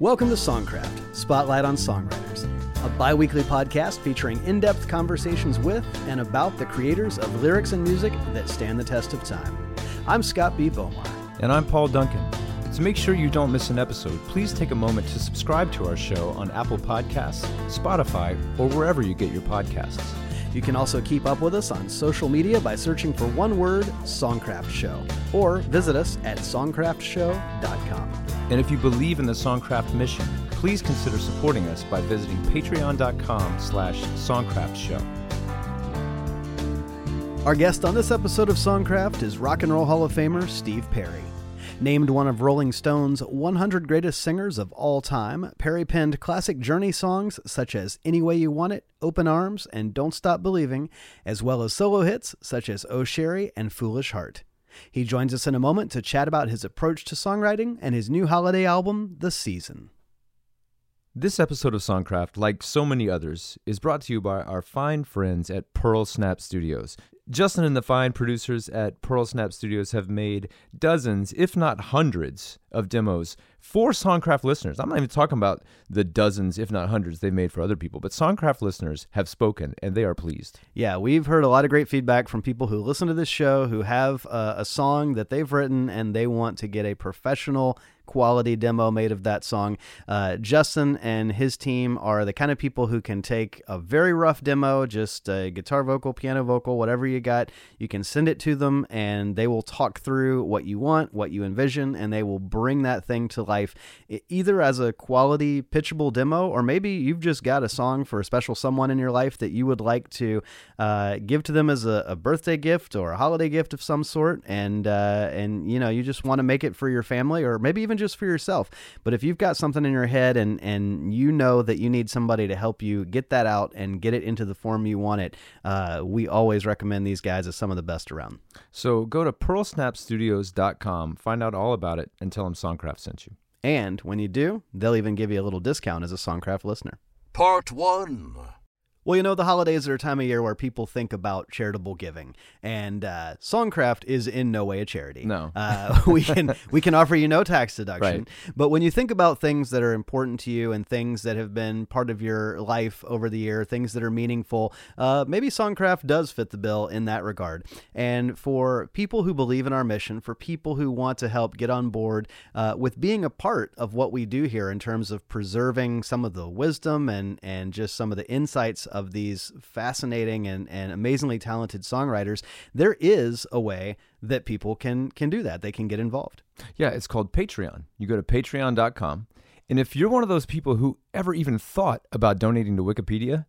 Welcome to Songcraft, Spotlight on Songwriters, a bi weekly podcast featuring in depth conversations with and about the creators of lyrics and music that stand the test of time. I'm Scott B. Bomar. And I'm Paul Duncan. To make sure you don't miss an episode, please take a moment to subscribe to our show on Apple Podcasts, Spotify, or wherever you get your podcasts. You can also keep up with us on social media by searching for one word, Songcraft Show, or visit us at songcraftshow.com. And if you believe in the Songcraft mission, please consider supporting us by visiting patreon.com slash songcraftshow. Our guest on this episode of Songcraft is Rock and Roll Hall of Famer Steve Perry. Named one of Rolling Stone's 100 greatest singers of all time, Perry penned classic Journey songs such as Any Way You Want It, Open Arms, and Don't Stop Believing, as well as solo hits such as Oh Sherrie and Foolish Heart. He joins us in a moment to chat about his approach to songwriting and his new holiday album, The Season. This episode of Songcraft, like so many others, is brought to you by our fine friends at Pearl Snap Studios. Justin and the fine producers at Pearl Snap Studios have made dozens, if not hundreds, of demos for Songcraft listeners. I'm not even talking about the dozens, if not hundreds, they've made for other people, but Songcraft listeners have spoken and they are pleased. Yeah, we've heard a lot of great feedback from people who listen to this show who have uh, a song that they've written and they want to get a professional quality demo made of that song. Uh, Justin and his team are the kind of people who can take a very rough demo, just a guitar vocal, piano vocal, whatever you got. You can send it to them and they will talk through what you want, what you envision, and they will bring that thing to life either as a quality pitchable demo or maybe you've just got a song for a special someone in your life that you would like to uh, give to them as a, a, birthday gift or a holiday gift of some sort and uh, and you know you just want to make it for your family or maybe even just for yourself. But if you've got something in your head and and you know that you need somebody to help you get that out and get it into the form you want it uh, we always recommend these guys as some of the best around. So go to pearlsnapstudios.com find out all about it and tell them songcraft sent you. And when you do, they'll even give you a little discount as a Songcraft listener. Part 1 well, you know, the holidays are a time of year where people think about charitable giving, and uh, Songcraft is in no way a charity. No, uh, we can we can offer you no tax deduction. Right. But when you think about things that are important to you and things that have been part of your life over the year, things that are meaningful, uh, maybe Songcraft does fit the bill in that regard. And for people who believe in our mission, for people who want to help get on board uh, with being a part of what we do here in terms of preserving some of the wisdom and and just some of the insights of these fascinating and, and amazingly talented songwriters, there is a way that people can can do that. They can get involved. Yeah, it's called Patreon. You go to patreon.com. And if you're one of those people who ever even thought about donating to Wikipedia,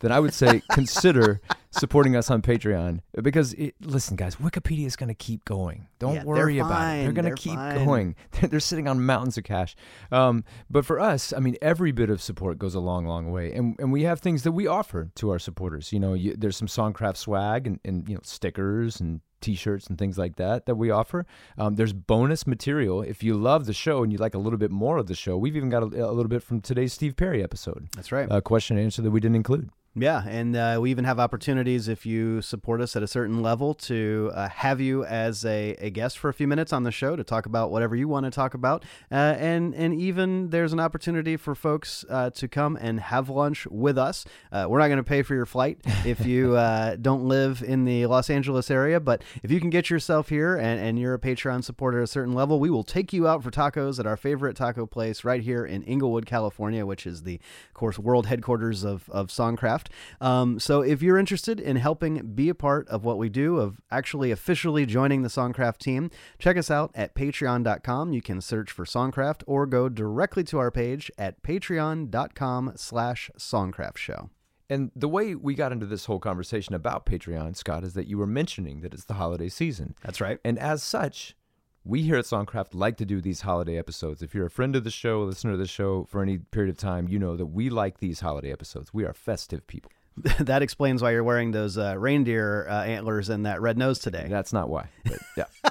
then I would say consider supporting us on Patreon because it, listen, guys, Wikipedia is going to keep going. Don't yeah, worry about fine. it. They're going to keep fine. going. They're, they're, sitting on mountains of cash. Um, but for us, I mean, every bit of support goes a long, long way, and and we have things that we offer to our supporters. You know, you, there's some Songcraft swag and, and you know stickers and t-shirts and things like that that we offer um, there's bonus material if you love the show and you'd like a little bit more of the show we've even got a, a little bit from today's steve perry episode that's right a question and answer that we didn't include yeah, and uh, we even have opportunities if you support us at a certain level to uh, have you as a, a guest for a few minutes on the show to talk about whatever you want to talk about. Uh, and, and even there's an opportunity for folks uh, to come and have lunch with us. Uh, we're not going to pay for your flight if you uh, don't live in the Los Angeles area, but if you can get yourself here and, and you're a Patreon supporter at a certain level, we will take you out for tacos at our favorite taco place right here in Inglewood, California, which is the, of course, world headquarters of, of Songcraft. Um, so if you're interested in helping be a part of what we do, of actually officially joining the Songcraft team, check us out at patreon.com. You can search for Songcraft or go directly to our page at patreon.com slash songcraft show. And the way we got into this whole conversation about Patreon, Scott, is that you were mentioning that it's the holiday season. That's right. And as such, we here at Songcraft like to do these holiday episodes. If you're a friend of the show, a listener to the show for any period of time, you know that we like these holiday episodes. We are festive people. that explains why you're wearing those uh, reindeer uh, antlers and that red nose today. That's not why. But, yeah.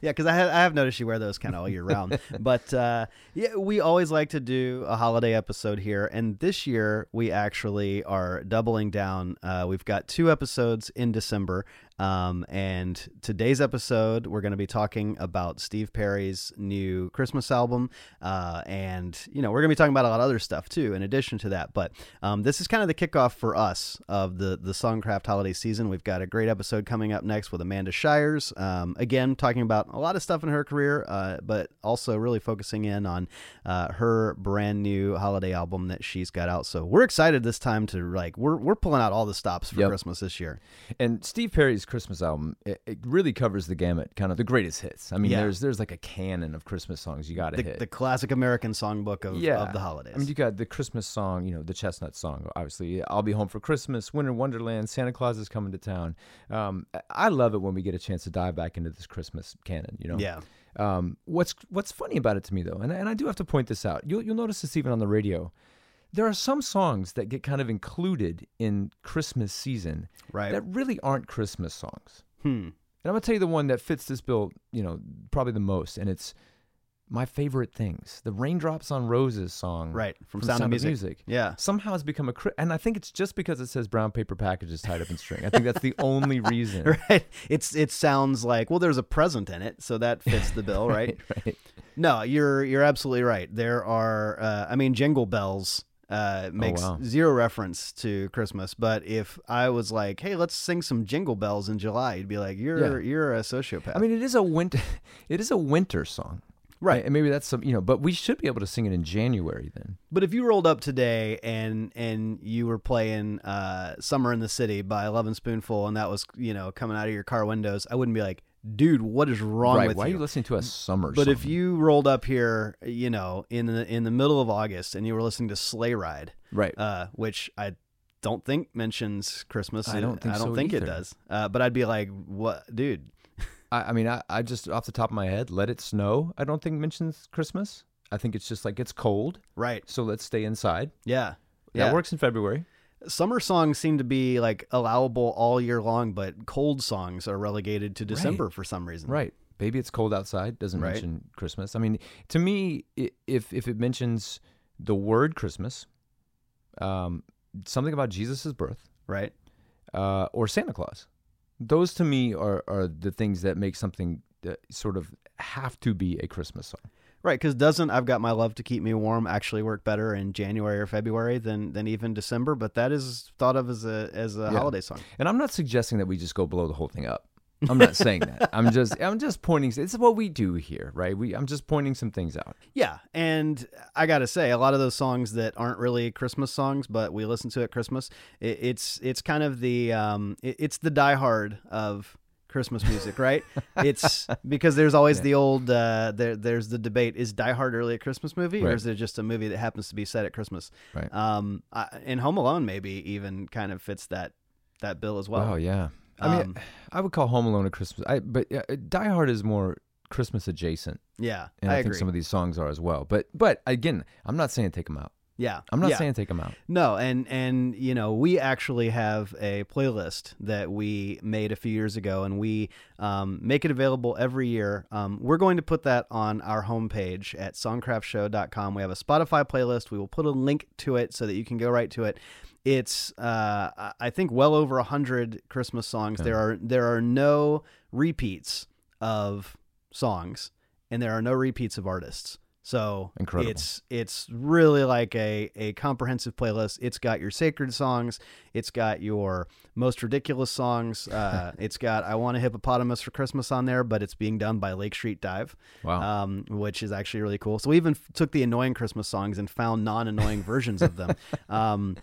yeah, because I, ha- I have noticed you wear those kind of all year round. but uh, yeah, we always like to do a holiday episode here, and this year we actually are doubling down. Uh, we've got two episodes in December, um, and today's episode we're going to be talking about Steve Perry's new Christmas album, uh, and you know we're going to be talking about a lot of other stuff too in addition to that. But um, this is kind of the kickoff for us of the the Songcraft holiday season. We've got a great episode coming up next with Amanda Shires. Um, again, talking about a lot of stuff in her career, uh, but also really focusing in on uh, her brand new holiday album that she's got out. So we're excited this time to like we're we're pulling out all the stops for Yep. Christmas this year. And Steve Perry's Christmas album, it, it really covers the gamut, kind of the greatest hits. I mean, Yeah. there's there's like a canon of Christmas songs you got to The, hit. the classic American songbook of, yeah. of the holidays. I mean, you got the Christmas song, you know, the chestnut song, obviously. I'll be home for Christmas, Winter Wonderland, Santa Claus is coming to town. Um, I love it when we get a chance to dive back into this Christmas canon, you know? yeah. Um, what's what's funny about it to me though, and, and I do have to point this out. You'll you'll notice this even on the radio. There are some songs that get kind of included in Christmas season Right. that really aren't Christmas songs. Hmm. And I'm gonna tell you the one that fits this bill, you know, probably the most, and it's my favorite things. The Raindrops on Roses song, Right. From, Sound, of Music. Yeah. Somehow has become a, cri- and I think it's just because it says brown paper packages tied up in string. I think that's the only reason. Right. It's it sounds like well, there's a present in it, so that fits the bill, right? right. No, you're you're absolutely right. There are, uh, I mean, Jingle Bells uh, makes wow. zero reference to Christmas. But if I was like, "Hey, let's sing some Jingle Bells in July," you'd be like, "You're Yeah. you're a sociopath." I mean, it is a winter, it is a winter song, right. And maybe that's some, you know, but we should be able to sing it in January then. But if you rolled up today and and you were playing uh, "Summer in the City" by Lovin' Spoonful, and that was you know coming out of your car windows, I wouldn't be like, "Dude, what is wrong right? with Why you?" are you listening to a summer? But song? if you rolled up here, you know, in the in the middle of August, and you were listening to Sleigh Ride, right, uh, which I don't think mentions Christmas. I don't think I don't so think it does. Uh, but I'd be like, "What, dude?" I, I mean, I, I just off the top of my head, "Let It Snow." I don't think mentions Christmas. I think it's just like it's cold, Right? so let's stay inside. Yeah. That Yeah. works in February. Summer songs seem to be like allowable all year long, but cold songs are relegated to December for some reason. Right. Baby, it's cold outside. Doesn't Right. mention Christmas. I mean, to me, i- if if it mentions the word Christmas, um, something about Jesus' birth, Right. uh, or Santa Claus, those to me are are the things that make something uh, sort of have to be a Christmas song. Right. Because doesn't "I've Got My Love to Keep Me Warm" actually work better in January or February than than even December? But that is thought of as a as a Yeah. holiday song. And I'm not suggesting that we just go blow the whole thing up. I'm not saying that. I'm just I'm just pointing. It's what we do here, right? We I'm just pointing some things out. Yeah, and I gotta say, a lot of those songs that aren't really Christmas songs, but we listen to at Christmas, it, it's it's kind of the um, it, it's the diehard of Christmas music, right? it's because there's always the old uh, there there's the debate: is Die Hard really a Christmas movie, or is it just a movie that happens to be set at Christmas? Right. Um, I, and Home Alone maybe even kind of fits that that bill as well. oh yeah. I mean, Um, I would call Home Alone a Christmas. I but uh, Die Hard is more Christmas adjacent, yeah, and I, I, agree. think some of these songs are as well. But but again, I'm not saying take them out. yeah, I'm not yeah. saying take them out. No, and and you know we actually have a playlist that we made a few years ago, and we um, make it available every year. Um, we're going to put that on our homepage at songcraftshow.com. We have a Spotify playlist. We will put a link to it so that you can go right to it. It's uh, I- think well over a hundred Christmas songs. There are there are no repeats of songs, and there are no repeats of artists. So Incredible. it's it's really like a, a comprehensive playlist. It's got your sacred songs, it's got your most ridiculous songs. Uh, it's got I Want a Hippopotamus for Christmas on there, but it's being done by Lake Street Dive, Wow. um, which is actually really cool. So we even took the annoying Christmas songs and found non-annoying versions of them. Um,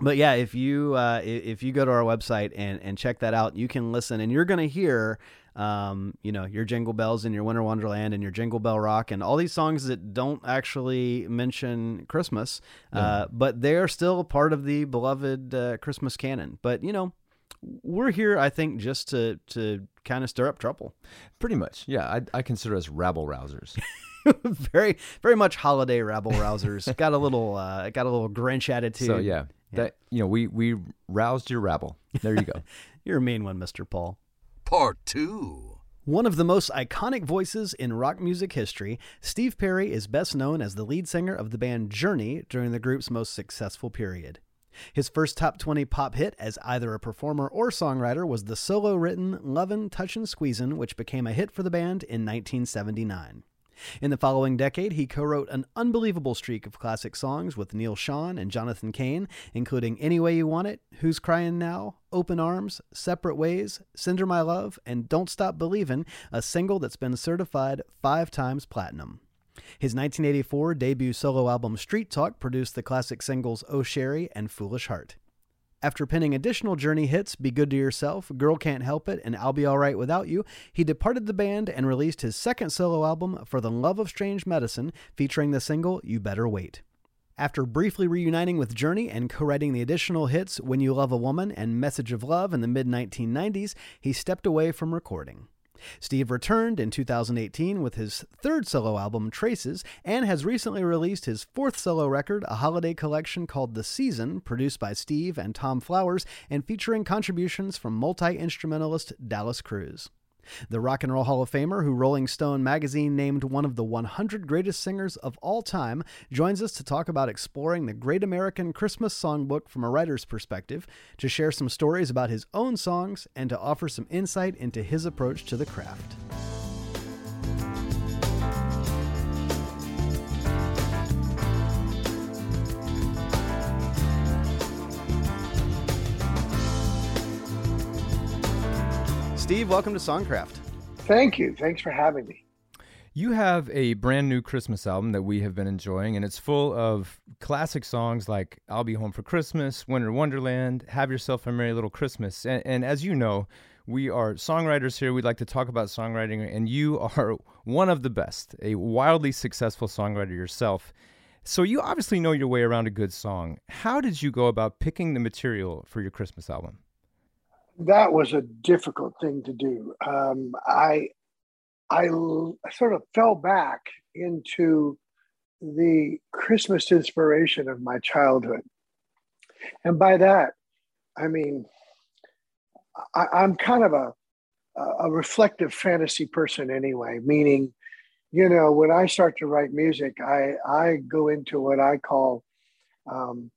but yeah, if you uh, if you go to our website and and check that out, you can listen, and you're gonna hear, um, you know, your Jingle Bells and your Winter Wonderland and your Jingle Bell Rock and all these songs that don't actually mention Christmas, uh, but they are still part of the beloved uh, Christmas canon. But you know, we're here, I think, just to to kind of stir up trouble. Pretty much. Yeah, I, I consider us rabble rousers. very very much holiday rabble rousers. got a little uh, got a little Grinch attitude. so yeah, that you know we we roused your rabble. There you go. You're a mean one, Mr. Paul. Part 2 One of the most iconic voices in rock music history, Steve Perry is best known as the lead singer of the band Journey during the group's most successful period. His first top 20 pop hit as either a performer or songwriter was the solo written Lovin' Touchin' Squeezin', which became a hit for the band in 1979. In the following decade, he co wrote an unbelievable streak of classic songs with Neal Schon and Jonathan Cain, including Any Way You Want It, Who's Crying Now, Open Arms, Separate Ways, Send Her My Love, and Don't Stop Believin', a single that's been certified five times platinum. His 1984 debut solo album Street Talk produced the classic singles Oh Sherrie and Foolish Heart. After penning additional Journey hits Be Good to Yourself, Girl Can't Help It, and I'll Be Alright Without You, he departed the band and released his second solo album, For the Love of Strange Medicine, featuring the single You Better Wait. After briefly reuniting with Journey and co writing the additional hits When You Love a Woman and Message of Love in the mid 1990s, he stepped away from recording. Steve returned in 2018 with his third solo album, Traces, and has recently released his fourth solo record, a holiday collection called The Season, produced by Steve and Thom Flowers and featuring contributions from multi instrumentalist Dallas Kruse. The Rock and Roll Hall of Famer, who Rolling Stone magazine named one of the 100 greatest singers of all time, joins us to talk about exploring the Great American Christmas Songbook from a writer's perspective, to share some stories about his own songs, and to offer some insight into his approach to the craft. Steve, welcome to Songcraft. Thank you. Thanks for having me. You have a brand new Christmas album that we have been enjoying, and it's full of classic songs like I'll Be Home for Christmas, Winter Wonderland, Have Yourself a Merry Little Christmas. And, and as you know, we are songwriters here. We'd like to talk about songwriting, and you are one of the best, a wildly successful songwriter yourself. So you obviously know your way around a good song. How did you go about picking the material for your Christmas album? That was a difficult thing to do. Um, I, I sort of fell back into the Christmas inspiration of my childhood. And by that, I mean, I, am kind of a, a reflective fantasy person anyway, meaning, you know, when I start to write music, I, I go into what I call um,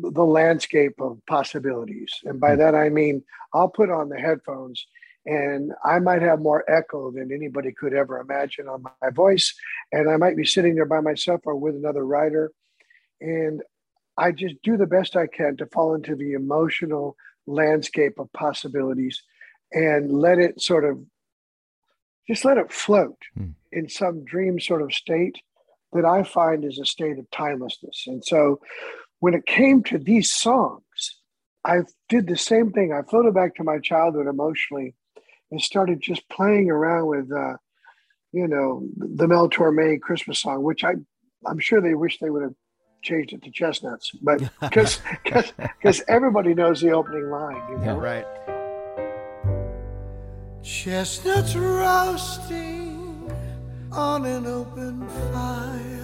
the landscape of possibilities. And by that, I mean, I'll put on the headphones and I might have more echo than anybody could ever imagine on my voice. And I might be sitting there by myself or with another writer. And I just do the best I can to fall into the emotional landscape of possibilities and let it sort of just let it float mm. in some dream sort of state that I find is a state of timelessness. And so when it came to these songs, I did the same thing. I floated back to my childhood emotionally and started just playing around with, uh, you know, the Mel Torme Christmas song, which I, I'm sure they wish they would have changed it to Chestnuts, but because because everybody knows the opening line, you know, yeah, right. Chestnuts roasting on an open fire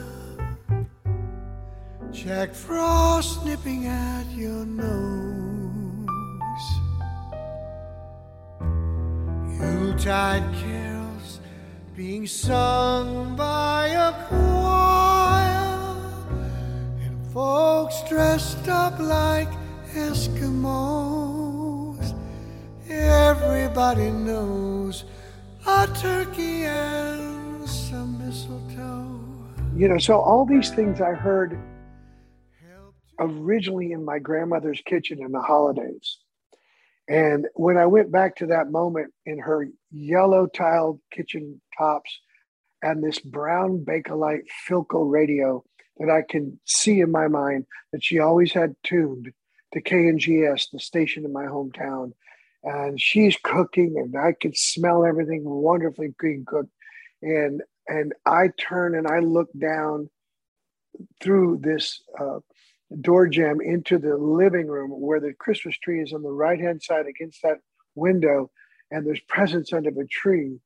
Jack Frost nipping at your nose. Yuletide carols being sung by a choir, and folks dressed up like Eskimos. Everybody knows a turkey and some mistletoe. You know, so all these things I heard originally in my grandmother's kitchen in the holidays. And when I went back to that moment in her yellow tiled kitchen tops and this brown Bakelite Philco radio that I can see in my mind that she always had tuned to KNGS, the station in my hometown. And she's cooking and I could smell everything wonderfully being cooked. And and I turn and I look down through this uh, door jamb into the living room where the Christmas tree is on the right hand side against that window, and there's presents under the tree.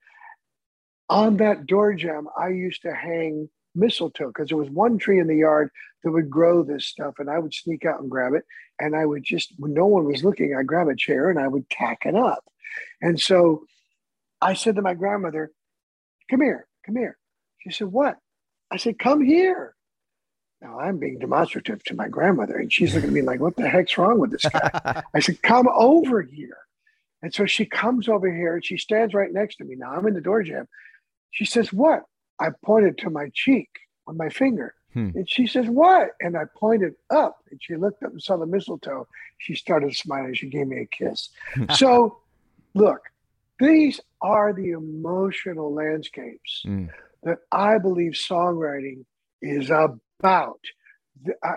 On that door jamb, I used to hang mistletoe because there was one tree in the yard that would grow this stuff, and I would sneak out and grab it. And I would just, when no one was looking, I'd grab a chair and I would tack it up. And so I said to my grandmother, Come here, come here. She said, What? I said, Come here. Now I'm being demonstrative to my grandmother, and she's looking at me like, What the heck's wrong with this guy? I said, Come over here. And so she comes over here and she stands right next to me. Now I'm in the door jam. She says, What? I pointed to my cheek with my finger. Hmm. And she says, What? And I pointed up and she looked up and saw the mistletoe. She started smiling. She gave me a kiss. so, look, these are the emotional landscapes mm. that I believe songwriting is about. The, uh,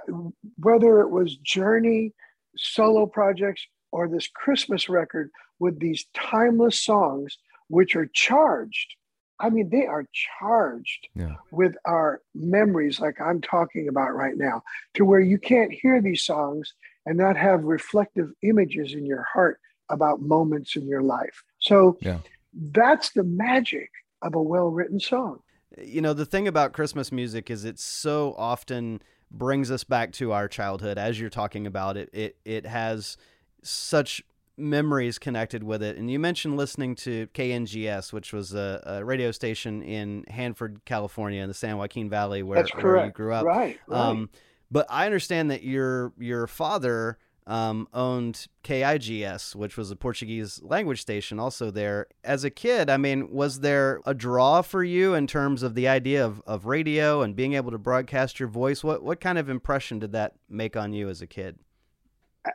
whether it was Journey, solo projects, or this Christmas record with these timeless songs, which are charged I mean, they are charged yeah. with our memories, like I'm talking about right now, to where you can't hear these songs and not have reflective images in your heart about moments in your life. So yeah. that's the magic of a well written song. You know, the thing about Christmas music is it so often brings us back to our childhood. As you're talking about it, it, it has such memories connected with it. And you mentioned listening to KNGS, which was a, a radio station in Hanford, California, in the San Joaquin Valley, where, where you grew up. Right. right. Um, but I understand that your your father um, owned KIGS, which was a Portuguese language station, also there. As a kid, I mean, was there a draw for you in terms of the idea of, of radio and being able to broadcast your voice? What what kind of impression did that make on you as a kid?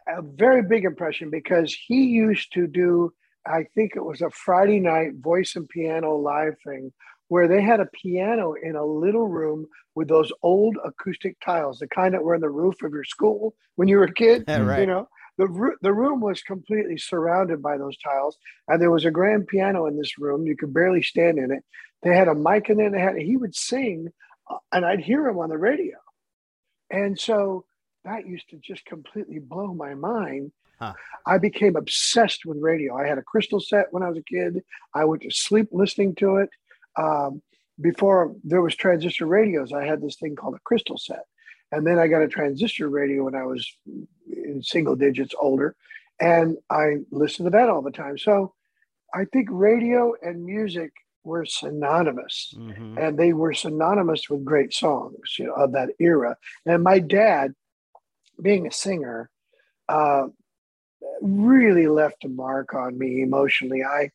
a very big impression because he used to do, I think it was a Friday night voice and piano live thing where they had a piano in a little room with those old acoustic tiles, the kind that were in the roof of your school when you were a kid. Yeah, right. You know, the, the room was completely surrounded by those tiles, and there was a grand piano in this room. You could barely stand in it. They had a mic in there. They had he would sing, uh, and I'd hear him on the radio. And so that used to just completely blow my mind. Huh. I became obsessed with radio. I had a crystal set when I was a kid. I went to sleep listening to it. Um, before there was transistor radios, I had this thing called a crystal set. And then I got a transistor radio when I was in single digits older. And I listened to that all the time. So I think radio and music were synonymous. Mm-hmm. And they were synonymous with great songs, you know, of that era. And my dad being a singer uh, really left a mark on me emotionally. I,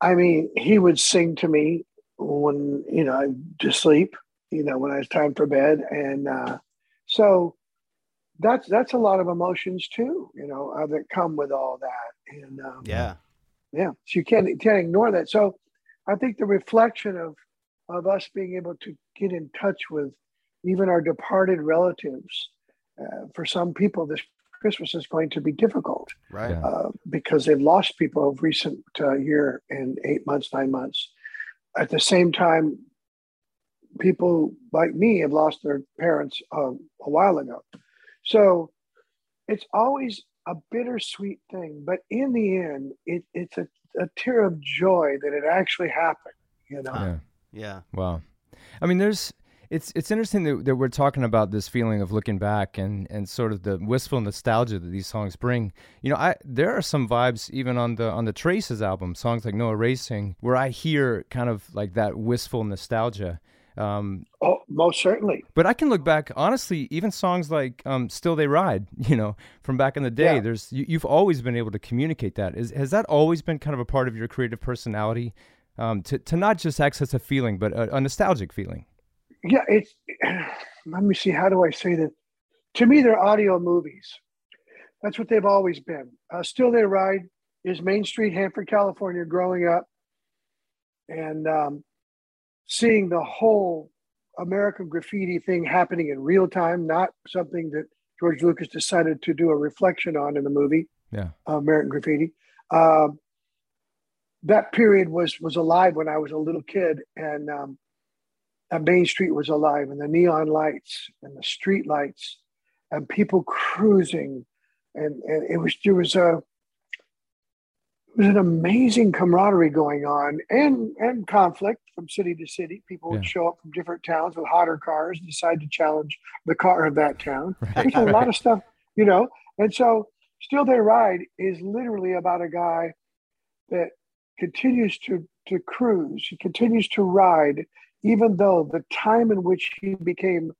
I mean, he would sing to me when you know to sleep, you know, when it's time for bed, and uh, so that's that's a lot of emotions too, you know, uh, that come with all that. And um, yeah, yeah, so you can't can't ignore that. So I think the reflection of of us being able to get in touch with even our departed relatives uh, for some people, this Christmas is going to be difficult, right? Uh, because they've lost people of recent uh, year in eight months, nine months. At the same time, people like me have lost their parents um, a while ago. So it's always a bittersweet thing, but in the end, it, it's a, a tear of joy that it actually happened. You know? Yeah. Yeah. Wow. I mean, there's it's it's interesting that, that we're talking about this feeling of looking back and, and sort of the wistful nostalgia that these songs bring. You know, I there are some vibes even on the on the Traces album, songs like No Erasing, where I hear kind of like that wistful nostalgia. Um, oh, most certainly. But I can look back, honestly, even songs like um, "Still They Ride," you know, from back in the day. Yeah. There's you, have always been able to communicate that. Is has that always been kind of a part of your creative personality? Um, to to not just access a feeling, but a, a nostalgic feeling yeah, it's. Let me see. How do I say that? To me, they're audio movies. That's what they've always been. Uh, Still They Ride is Main Street, Hanford, California, growing up and um, seeing the whole American graffiti thing happening in real time, not something that George Lucas decided to do a reflection on in the movie, yeah. American Graffiti. Um, that period was was alive when I was a little kid, and um, that Main Street was alive and the neon lights and the street lights and people cruising. And, and it was, there was a, it was an amazing camaraderie going on and, and conflict from city to city. People would show up from different towns with hotter cars, decide to challenge the car of that town. Right, There's a lot of stuff, you know. And so Still They Ride is literally about a guy that continues to, to cruise, he continues to ride, even though the time in which he became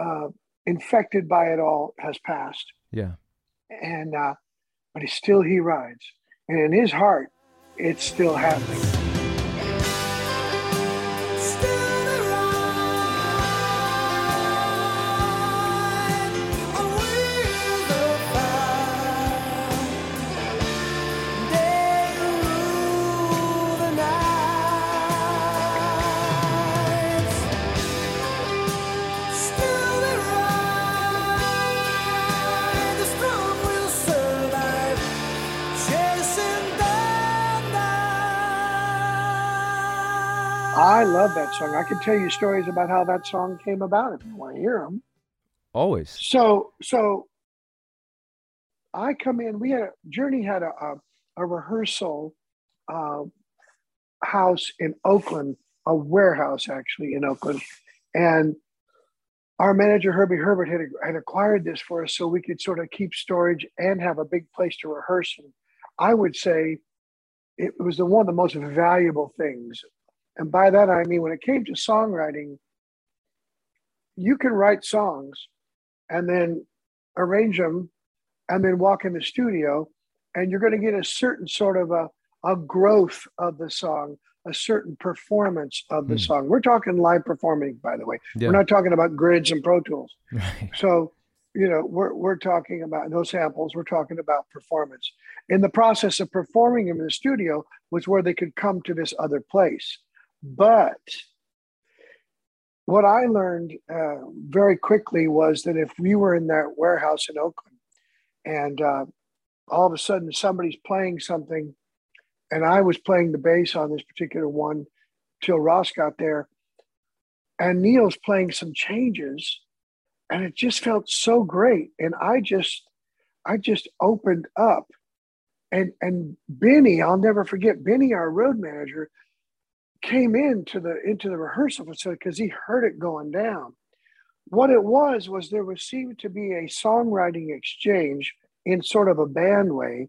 uh, infected by it all has passed. Yeah. And, uh, but he still he rides. And in his heart, it's still happening. I love that song. I can tell you stories about how that song came about if you want to hear them. Always. So, so I come in. We had a Journey had a a, a rehearsal uh, house in Oakland, a warehouse actually in Oakland, and our manager Herbie Herbert had had acquired this for us so we could sort of keep storage and have a big place to rehearse. And I would say it was the one of the most valuable things and by that, I mean, when it came to songwriting, you can write songs and then arrange them and then walk in the studio, and you're going to get a certain sort of a, a growth of the song, a certain performance of the mm. song. We're talking live performing, by the way. Yeah. We're not talking about grids and Pro Tools. Right. So, you know, we're, we're talking about no samples, we're talking about performance. In the process of performing them in the studio was where they could come to this other place. But what I learned uh, very quickly was that if we were in that warehouse in Oakland and uh, all of a sudden somebody's playing something and I was playing the bass on this particular one till Ross got there and Neal's playing some changes and it just felt so great. And I just I just opened up and and Benny I'll never forget Benny our road manager came into the into the rehearsal facility because he heard it going down. What it was was there was seemed to be a songwriting exchange in sort of a band way,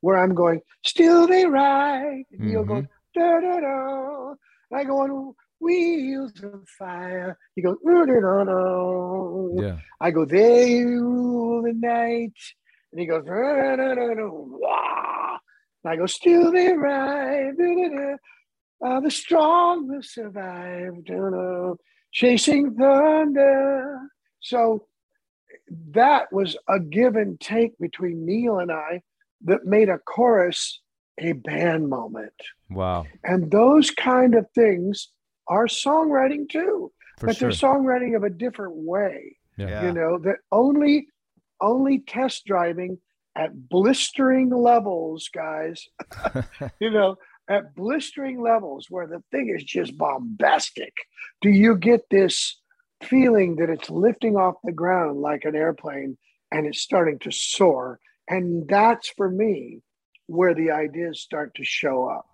where I'm going, still they ride, and mm-hmm. you'll go da da da, and I go on wheels of fire. He goes da da da. Yeah. I go they rule the night, and he goes da da da da. Wah. And I go still they ride. Da, da, da. Uh, the strong will survive. Know, chasing thunder. So that was a give and take between Neal and I that made a chorus a band moment. Wow. And those kind of things are songwriting too. For but sure. they're songwriting of a different way. Yeah. You know, that only only test driving at blistering levels, guys. you know, at blistering levels where the thing is just bombastic, do you get this feeling that it's lifting off the ground like an airplane and it's starting to soar? And that's for me where the ideas start to show up.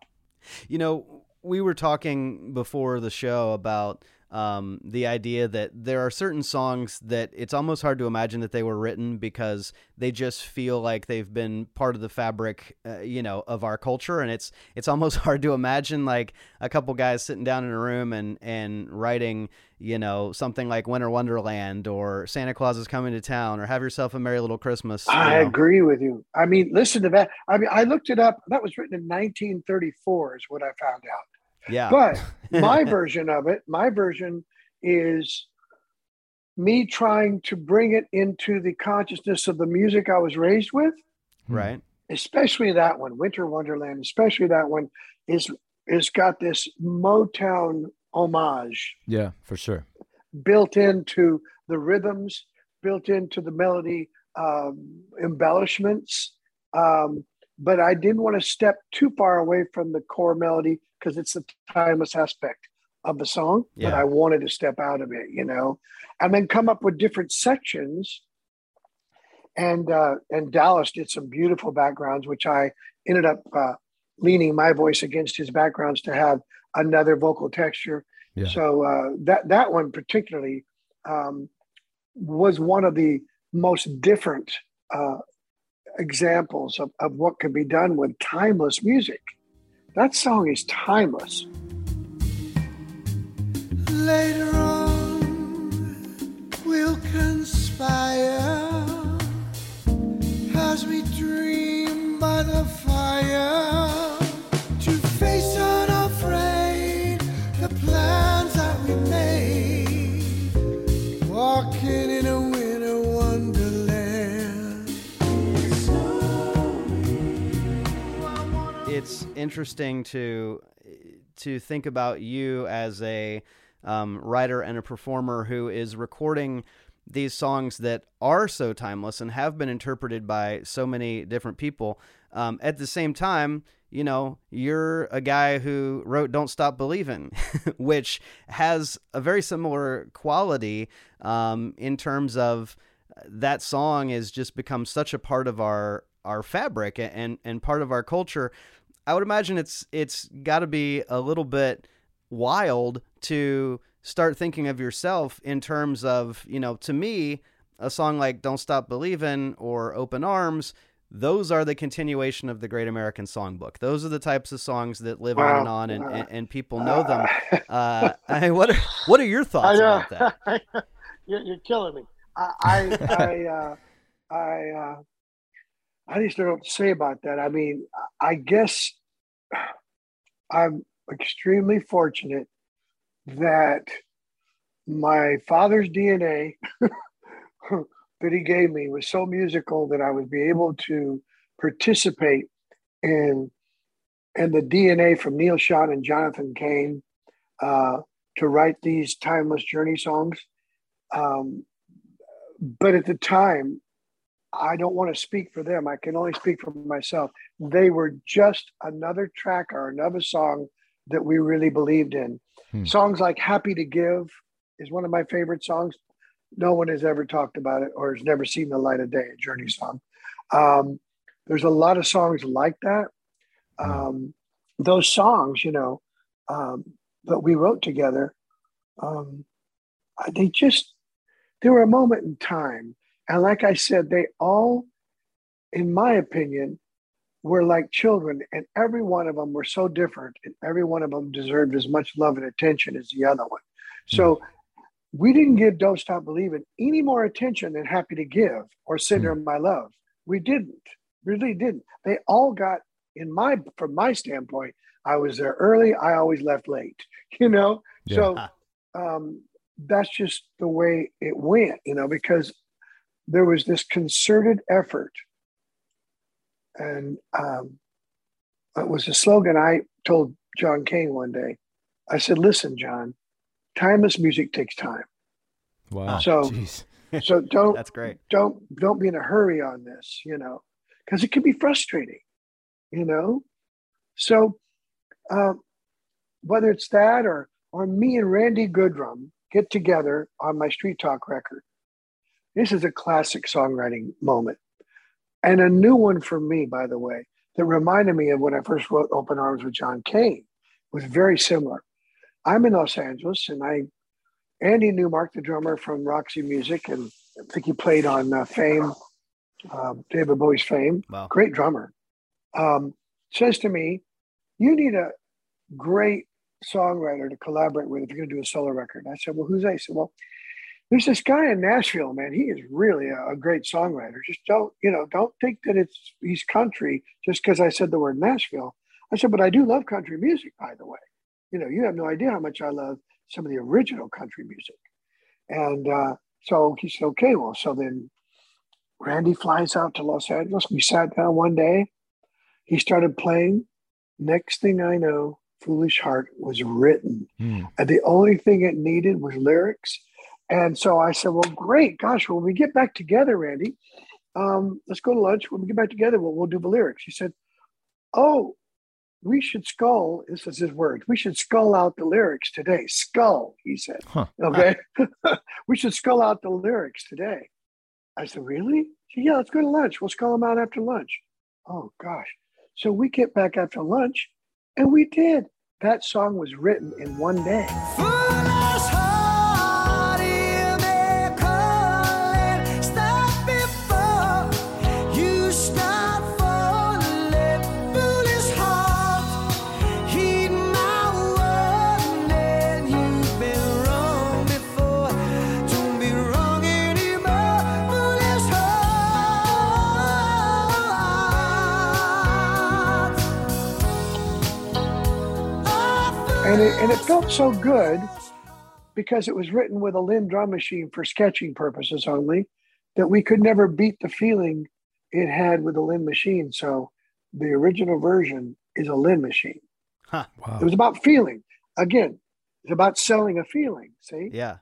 You know, we were talking before the show about um, the idea that there are certain songs that it's almost hard to imagine that they were written because they just feel like they've been part of the fabric, uh, you know, of our culture, and it's it's almost hard to imagine like a couple guys sitting down in a room and and writing, you know, something like Winter Wonderland or Santa Claus is coming to town or Have Yourself a Merry Little Christmas. I know. agree with you. I mean, listen to that. I mean, I looked it up. That was written in 1934, is what I found out. Yeah. But my version of it, my version is me trying to bring it into the consciousness of the music I was raised with. Right. Especially that one, Winter Wonderland, especially that one is is got this Motown homage. Yeah, for sure. Built into the rhythms, built into the melody um, embellishments. Um, but I didn't want to step too far away from the core melody because it's the timeless aspect of the song. Yeah. But I wanted to step out of it, you know, and then come up with different sections. And uh, and Dallas did some beautiful backgrounds, which I ended up uh, leaning my voice against his backgrounds to have another vocal texture. Yeah. So uh, that that one particularly um, was one of the most different uh, examples of, of what could be done with timeless music that song is timeless. Later on, we'll conspire as we dream by the fire interesting to to think about you as a um, writer and a performer who is recording these songs that are so timeless and have been interpreted by so many different people. Um, at the same time, you know, you're a guy who wrote "Don't Stop Believing," which has a very similar quality um, in terms of that song has just become such a part of our our fabric and and part of our culture. I would imagine it's it's got to be a little bit wild to start thinking of yourself in terms of you know to me a song like "Don't Stop Believing" or "Open Arms." Those are the continuation of the Great American Songbook. Those are the types of songs that live on and on, and, and, and people know them. Uh, I, what are, what are your thoughts about that? you're, you're killing me. I, I, I, uh, I, uh, I just don't know what to say about that. I mean, I guess I'm extremely fortunate that my father's DNA that he gave me was so musical that I would be able to participate in and the DNA from Neal Schon and Jonathan Cain uh, to write these timeless journey songs. Um, but at the time, I don't want to speak for them. I can only speak for myself. They were just another track or another song that we really believed in. Hmm. Songs like Happy to Give is one of my favorite songs. No one has ever talked about it or has never seen the light of day, a journey song. Um, there's a lot of songs like that. Um, those songs, you know, um, that we wrote together, um, they just, they were a moment in time. And like I said, they all, in my opinion, were like children, and every one of them were so different, and every one of them deserved as much love and attention as the other one. So we didn't give Don't Stop Believing any more attention than Happy to Give or Send Her My Love. We didn't, really didn't. They all got, in my, from my standpoint, I was there early, I always left late, you know? So um, that's just the way it went, you know, because there was this concerted effort. And um, it was a slogan I told John Cain one day. I said, listen, John, timeless music takes time. Wow. So- Jeez. So don't That's great. don't don't be in a hurry on this, you know, because it can be frustrating, you know. So um, whether it's that or or me and Randy Goodrum get together on my Street Talk record, this is a classic songwriting moment, and a new one for me, by the way, that reminded me of when I first wrote "Open Arms" with John Cain. Was very similar. I'm in Los Angeles, and I Andy Newmark, the drummer from Roxy Music, and I think he played on uh, Fame, uh, David Bowie's Fame. Wow. Great drummer. Um, says to me, "You need a great songwriter to collaborate with if you're going to do a solo record." And I said, "Well, who's that?" He said, "Well, there's this guy in Nashville, man. He is really a, a great songwriter. Just don't, you know, don't think that it's he's country just because I said the word Nashville." I said, "But I do love country music, by the way. You know, you have no idea how much I love some of the original country music." And uh, so he said, "Okay, well, so then." Randy flies out to Los Angeles. We sat down one day. He started playing. Next thing I know, Foolish Heart was written. Hmm. And the only thing it needed was lyrics. And so I said, Well, great. Gosh, when we get back together, Randy, um, let's go to lunch. When we get back together, we'll, we'll do the lyrics. He said, Oh, we should skull. This is his words. We should skull out the lyrics today. Skull, he said. Huh. Okay. we should skull out the lyrics today. I said, Really? He said, yeah, let's go to lunch. We'll skull them out after lunch. Oh, gosh. So we get back after lunch, and we did. That song was written in one day. And it, felt so good because it was written with a Linn drum machine for sketching purposes only that we could never beat the feeling it had with the Linn machine. So the original version is a Linn machine. Huh. Wow. It was about feeling. Again, it's about selling a feeling. See? Yeah.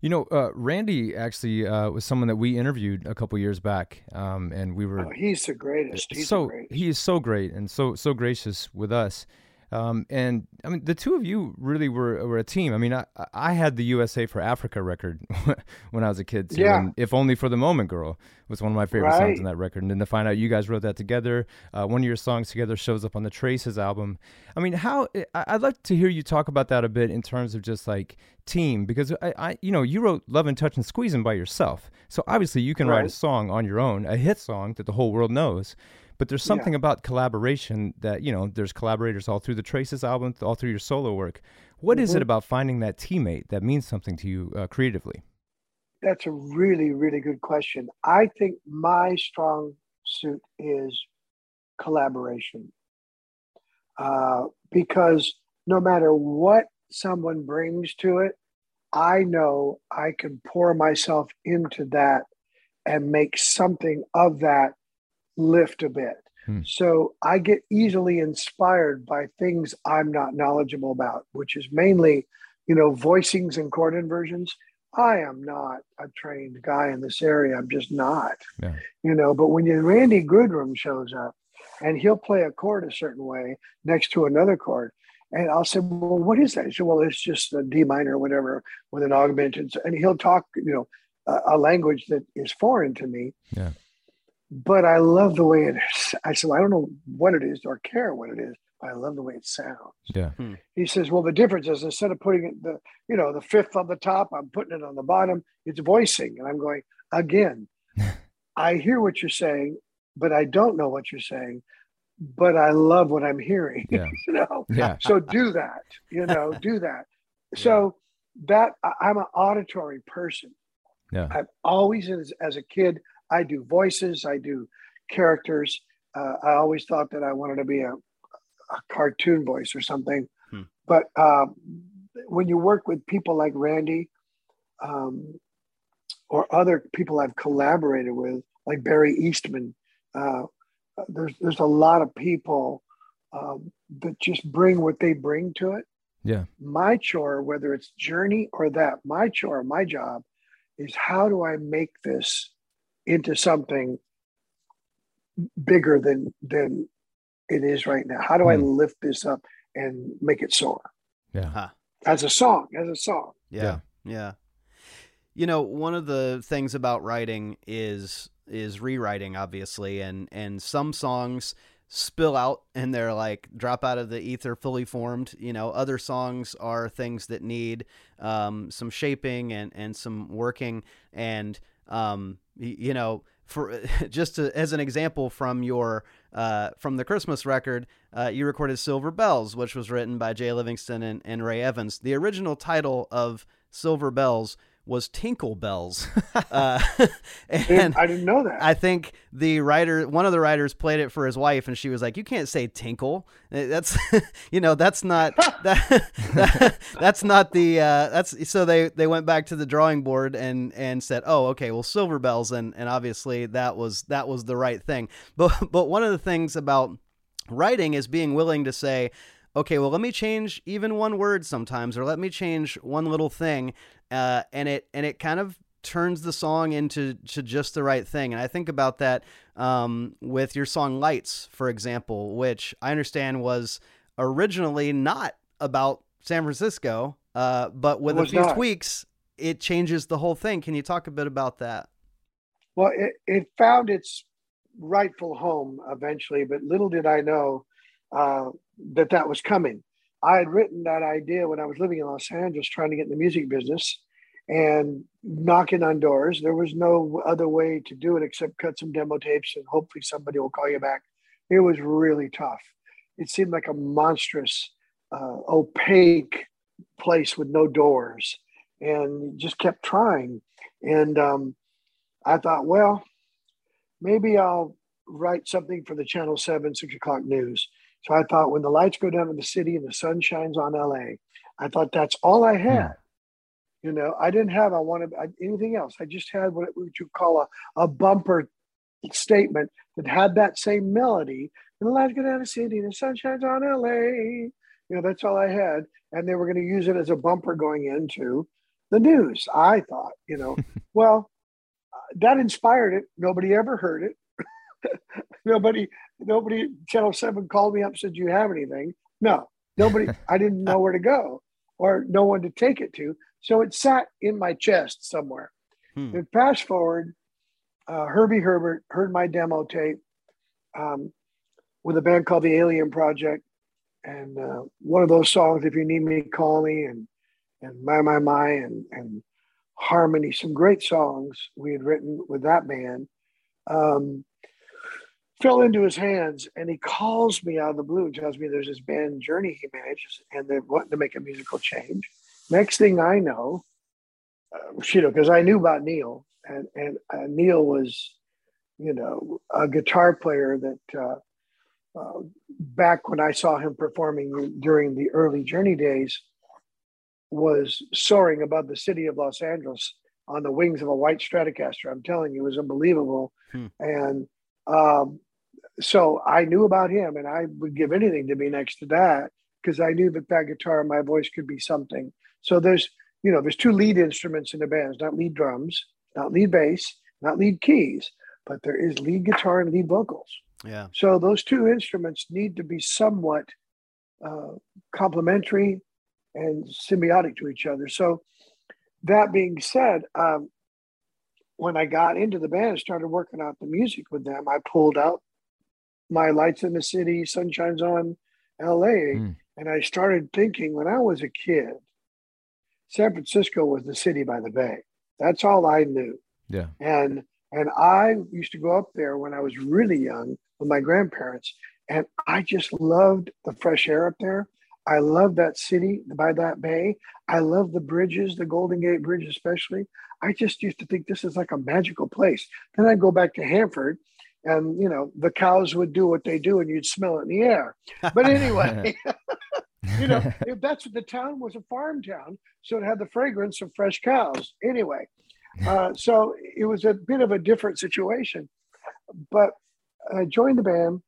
You know, uh, Randy actually uh, was someone that we interviewed a couple years back, um, and we were Oh, he's the greatest. He's the so greatest. he is so great and so so gracious with us. Um, and I mean, the two of you really were were a team. I mean, I I had the USA for Africa record when I was a kid too. Yeah. If only for the moment, girl was one of my favorite songs Right. in that record. And then to find out you guys wrote that together, uh, one of your songs together shows up on the Traces album. I mean, how I'd like to hear you talk about that a bit in terms of just like team because I, I you know you wrote Lovin', Touchin', Squeezin' by yourself, so obviously you can write a song on your own, a hit song that the whole world knows. But there's Yeah. something about collaboration that, you know, there's collaborators all through the Traces album, all through your solo work. What is it Mhm. about finding that teammate that means something to you uh, creatively? That's a really, really good question. I think my strong suit is collaboration. Uh, because no matter what someone brings to it, I know I can pour myself into that and make something of that lift a bit. Hmm. So I get easily inspired by things I'm not knowledgeable about, which is mainly, you know, voicings and chord inversions. I am not a trained guy in this area. I'm just not. Yeah. You know, but when you Randy Goodrum shows up and he'll play a chord a certain way next to another chord. And I'll say, well, what is that? He said, well, it's just a D minor or whatever with an augmented. And he'll talk, you know, a, a language that is foreign to me. Yeah. But I love the way it is. I said, I don't know what it is or care what it is, but I love the way it sounds. Yeah. Hmm. He says, well, the difference is instead of putting it the, you know, the fifth on the top, I'm putting it on the bottom. It's voicing. And I'm going, again, I hear what you're saying, but I don't know what you're saying. But I love what I'm hearing. Yeah. you know, Yeah. so do that. You know, do that. So that I- I'm an auditory person. Yeah. I've always, as, as a kid, I do voices, I do characters. Uh, I always thought that I wanted to be a, a cartoon voice or something. Hmm. But um, when you work with people like Randy um, or other people I've collaborated with, like Barry Eastmond, uh, there's there's a lot of people um, that just bring what they bring to it. Yeah. My chore, whether it's journey or that, my chore, my job is how do I make this into something bigger than than it is right now? How do I Hmm. lift this up and make it soar Yeah. as a song? As a song, Yeah. Yeah. You know, one of the things about writing is is rewriting obviously and and some songs spill out and they're like drop out of the ether fully formed you know other songs are things that need um, some shaping and and some working and um, you know for just to, as an example from your uh, from the Christmas record, uh, you recorded Silver Bells, which was written by Jay Livingston and, and Ray Evans. The original title of Silver Bells was Tinkle Bells, uh, and I didn't know that. I think the writer, one of the writers, played it for his wife, and she was like, "You can't say tinkle. Eh, That's, you know, that's not that, that- that's not the uh, that's." So they they went back to the drawing board and and said, "Oh, okay, well, silver bells," and and obviously that was that was the right thing. But but one of the things about writing is being willing to say. Okay, well, let me change even one word sometimes, or let me change one little thing, uh, and it and it kind of turns the song into to just the right thing. And I think about that um, with your song "Lights," for example, which I understand was originally not about San Francisco, uh, but with a few not. tweaks, it changes the whole thing. Can you talk a bit about that? Well, it, it found its rightful home eventually, but little did I know uh, that that was coming. I had written that idea when I was living in Los Angeles, trying to get in the music business and knocking on doors. There was no other way to do it except cut some demo tapes and hopefully somebody will call you back. It was really tough. It seemed like a monstrous, uh, opaque place with no doors and just kept trying. And um, I thought, well, maybe I'll write something for the Channel 7 six o'clock news. So I thought when the lights go down in the city and the sun shines on LA, I thought that's all I had. You know, I didn't have I wanted I, anything else. I just had what would you call a, a bumper statement that had that same melody. And the lights go down in the city and the sun shines on LA. You know, that's all I had. And they were going to use it as a bumper going into the news. I thought, you know, well, uh, that inspired it. Nobody ever heard it. nobody, nobody, Channel 7 called me up, said, Do you have anything? No, nobody, I didn't know where to go or no one to take it to. So it sat in my chest somewhere. Hmm. And fast forward, uh, Herbie Herbert heard my demo tape um, with a band called the Alien Project. And uh, one of those songs, If You Need Me, Call Me, and, and My, My, My, and, and Harmony, some great songs we had written with that band, um, fell into his hands. And he calls me out of the blue and tells me there's this band Journey he manages, and they're wanting to make a musical change. Next thing I know, uh, you know, because I knew about Neal, and and uh, Neal was, you know, a guitar player that uh, uh, back when I saw him performing during the early Journey days, was soaring above the city of Los Angeles on the wings of a white Stratocaster. I'm telling you, it was unbelievable, Hmm. and um, so I knew about him, and I would give anything to be next to that because I knew that that guitar, my voice could be something. So there's, you know, there's two lead instruments in the band, not lead drums, not lead bass, not lead keys, but there is lead guitar and lead vocals. Yeah. So those two instruments need to be somewhat uh, complementary and symbiotic to each other. So that being said, um, when I got into the band and started working out the music with them, I pulled out my Lights in the City, Sunshine's on LA, Mm. and I started thinking when I was a kid, San Francisco was the city by the bay. That's all I knew. Yeah. And and I used to go up there when I was really young with my grandparents, and I just loved the fresh air up there. I love that city by that bay. I love the bridges, the Golden Gate Bridge especially. I just used to think this is like a magical place. Then I'd go back to Hanford, and you know the cows would do what they do, and you'd smell it in the air. But anyway, you know that's what the town was a farm town, so it had the fragrance of fresh cows. Anyway, uh, so it was a bit of a different situation. But I joined the band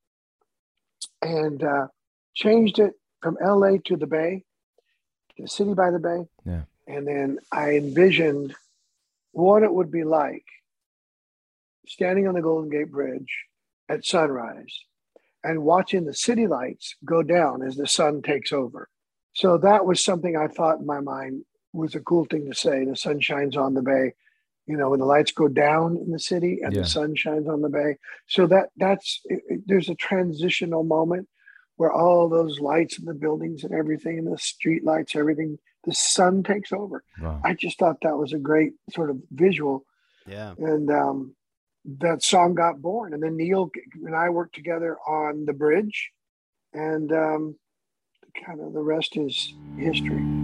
and uh, changed it from LA to the Bay, the city by the Bay. Yeah. And then I envisioned what it would be like standing on the Golden Gate Bridge at sunrise and watching the city lights go down as the sun takes over. So that was something I thought in my mind was a cool thing to say. The sun shines on the bay, you know, when the lights go down in the city and Yeah. the sun shines on the bay. So that that's it, it- there's a transitional moment where all those lights in the buildings and everything, and the street lights, everything, the sun takes over. Wow. I just thought that was a great sort of visual Yeah. and um, that song got born. And then Neal and I worked together on the bridge, and um, kind of the rest is history.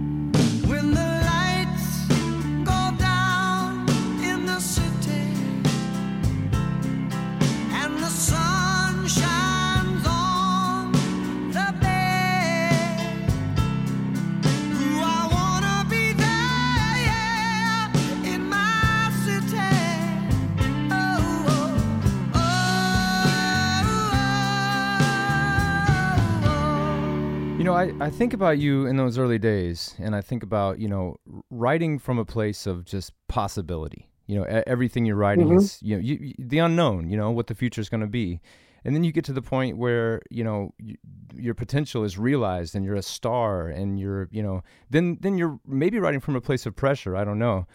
I, I think about you in those early days, and I think about, you know, writing from a place of just possibility. You know, everything you're writing Mhm. is, you know, you, you, the unknown, you know, what the future is going to be. And then you get to the point where, you know, y your potential is realized and you're a star and you're, you know, then, then you're maybe writing from a place of pressure. I don't know.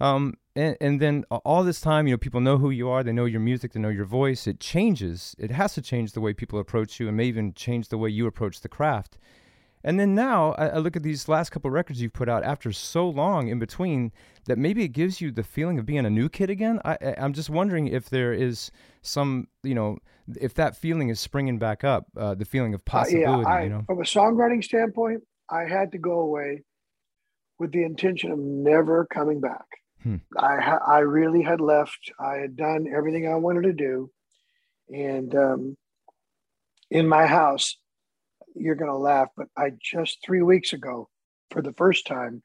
Um, and, and then all this time, you know, people know who you are. They know your music. They know your voice. It changes. It has to change the way people approach you and may even change the way you approach the craft. And then now I, I look at these last couple records you've put out after so long in between that maybe it gives you the feeling of being a new kid again. I, I'm just wondering if there is some, you know, if that feeling is springing back up, uh, the feeling of Uh, possibility, yeah, I, you know? from a songwriting standpoint, I had to go away with the intention of never coming back. Hmm. I ha- I really had left. I had done everything I wanted to do, and um, in my house, you're going to laugh, but I just three weeks ago, for the first time,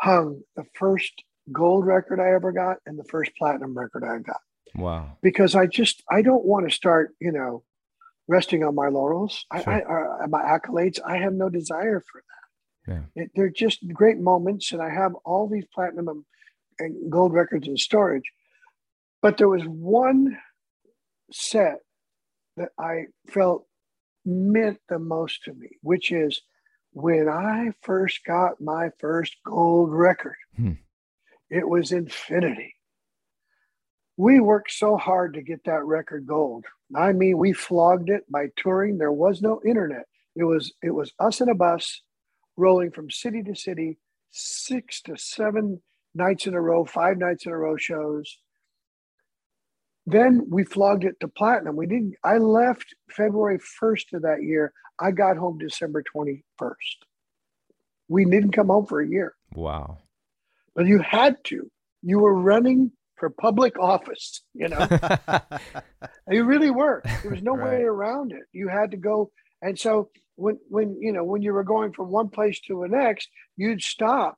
hung the first gold record I ever got and the first platinum record I got Wow. because I just I don't want to start, you know, resting on my laurels. I, Sure. I, or my accolades. I have no desire for that. Yeah. It, they're just great moments, and I have all these platinum and- and gold records in storage. But there was one set that I felt meant the most to me, which is when I first got my first gold record. Hmm. It was Infinity. We worked so hard to get that record gold. I mean, we flogged it by touring. There was no internet. It was it was us in a bus rolling from city to city, six to seven nights in a row, five nights in a row shows. Then we flogged it to platinum. We didn't. I left February first of that year. I got home December twenty first. We didn't come home for a year, Wow. but you had to. You were running for public office. You know, you really were. There was no way around it. You had to go. And so when when you know when you were going from one place to the next, you'd stop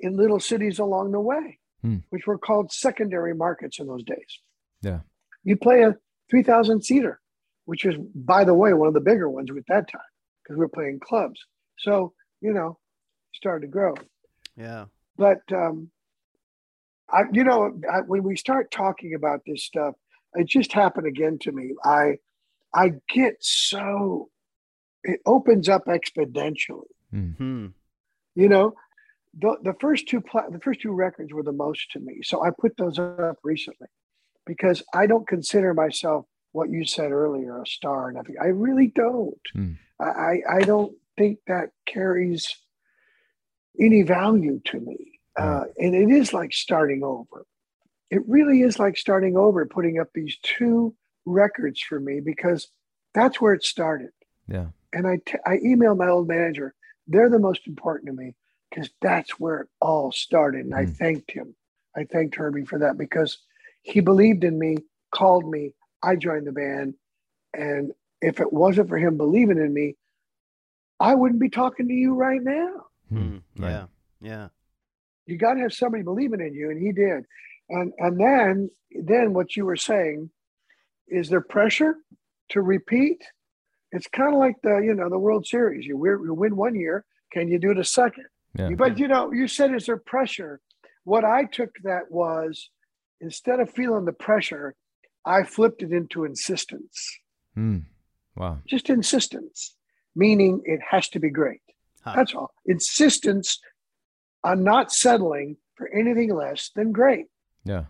in little cities along the way, Hmm. which were called secondary markets in those days. Yeah. You'd play a three thousand seater, which is, by the way, one of the bigger ones at that time because we were playing clubs. So you know, started to grow yeah. but um, I, you know, I, when we start talking about this stuff, it just happened again to me. I, I get so, it opens up exponentially. Mm-hmm. You know, the the first two pla- the first two records were the most to me, so I put those up recently because I don't consider myself what you said earlier a star or nothing. I really don't. Hmm. I I don't think that carries any value to me. Uh, and it is like starting over. It really is like starting over, putting up these two records for me because that's where it started. Yeah. And I, t- I emailed my old manager. They're the most important to me because that's where it all started. And I Mm. thanked him. I thanked Herbie for that because he believed in me, called me. I joined the band. And if it wasn't for him believing in me, I wouldn't be talking to you right now. Hmm. Hmm. Right. Yeah. Yeah. You got to have somebody believing in you, and he did. And and then then what you were saying is there pressure to repeat? It's kind of like the you know the World Series. You win, you win one year, can you do it a second? Yeah. But you know, you said is there pressure? What I took that was instead of feeling the pressure, I flipped it into insistence. Hmm. Wow. Just insistence, meaning it has to be great. Huh. That's all. Insistence on not settling for anything less than great. Yeah.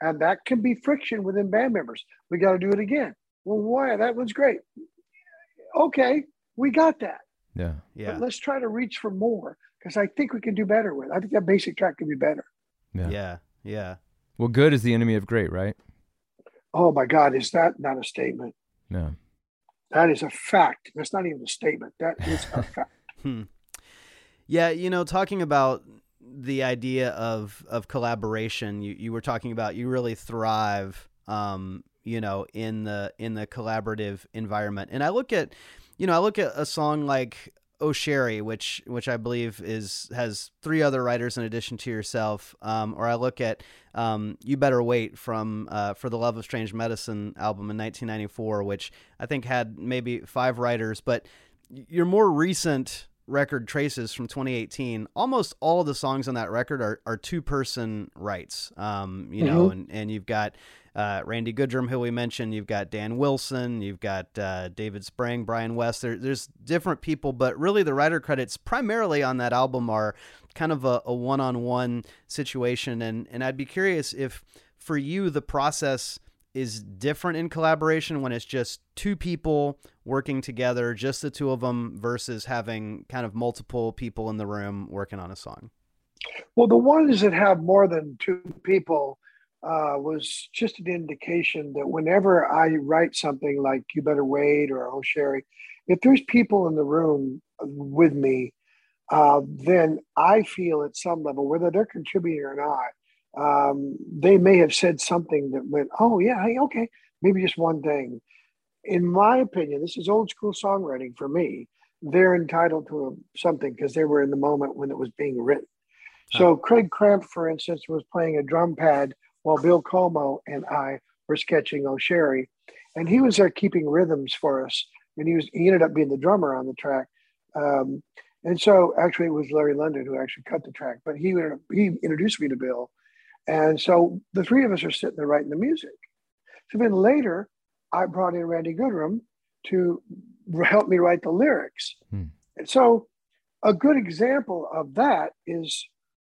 And that can be friction within band members. We got to do it again. Well, why? That was great. Okay, we got that. Yeah. Yeah. But let's try to reach for more because I think we can do better with. it. I think that basic track can be better. Yeah. Yeah. Yeah. Well, good is the enemy of great, right? Oh my God, is that not a statement? No. That is a fact. That's not even a statement. That is a fact. Hmm. Yeah, you know, talking about the idea of of collaboration, you, you were talking about you really thrive um, you know, in the in the collaborative environment. And I look at you know, I look at a song like Oh Sherry, which which I believe is has three other writers in addition to yourself. Um, or I look at um, You Better Wait from uh, For the Love of Strange Medicine album in 1994, which I think had maybe five writers. But your more recent record Traces from 2018, almost all the songs on that record are, are two person rights. Um, you know, and, and you've got uh, Randy Goodrum, who we mentioned. You've got Dan Wilson. You've got uh, David Sprang, Brian West. There, there's different people, but really the writer credits primarily on that album are kind of a, a one-on-one situation. And and I'd be curious if for you the process is different in collaboration when it's just two people working together, just the two of them, versus having kind of multiple people in the room working on a song. Well, the ones that have more than two people uh, was just an indication that whenever I write something like "You Better Wait" or "Oh Sherry," if there's people in the room with me, uh, then I feel at some level, whether they're contributing or not, um, they may have said something that went, "Oh yeah, okay, maybe just one thing," in my opinion, this is old school songwriting for me. They're entitled to a, something because they were in the moment when it was being written. So Craig Krampf, for instance, was playing a drum pad while Bill Cuomo and I were sketching O'Sherry, and he was there keeping rhythms for us. And he was he ended up being the drummer on the track. Um, and so actually, it was Larry Londin who actually cut the track, but he he introduced me to Bill, and so the three of us are sitting there writing the music. So then later, I brought in Randy Goodrum to help me write the lyrics. Hmm. And so a good example of that is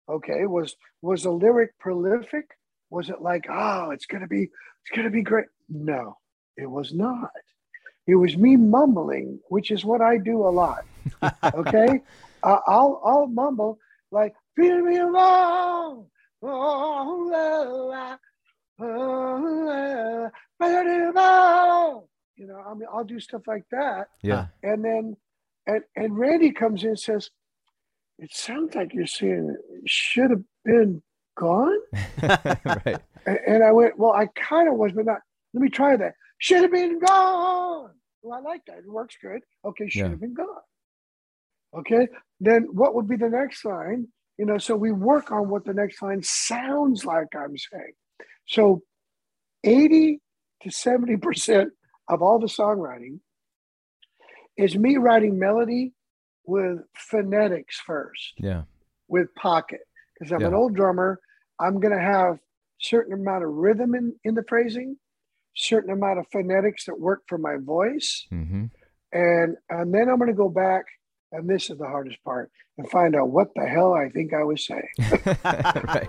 okay, was was the lyric prolific? Was it like, oh, it's gonna be, it's gonna be great? No, it was not. It was me mumbling, which is what I do a lot. Okay, uh, I'll I'll mumble like "Feel me along." Oh, oh. You know, I mean, I'll do stuff like that, Yeah. and then, and and Randy comes in and says, "It sounds like you're saying it should have been gone." right. And, and I went, "Well, I kind of was, but not. Let me try that. Should have been gone." Well, I like that. It works good. Okay, should Yeah. have been gone. Okay, then what would be the next line? You know, so we work on what the next line sounds like. I'm saying, so eighty to seventy percent of all the songwriting is me writing melody with phonetics first Yeah. with pocket because I'm an old drummer. I'm going to have certain amount of rhythm in, in the phrasing, certain amount of phonetics that work for my voice, Mm-hmm. and and then I'm going to go back, and this is the hardest part, and find out what the hell I think I was saying. right.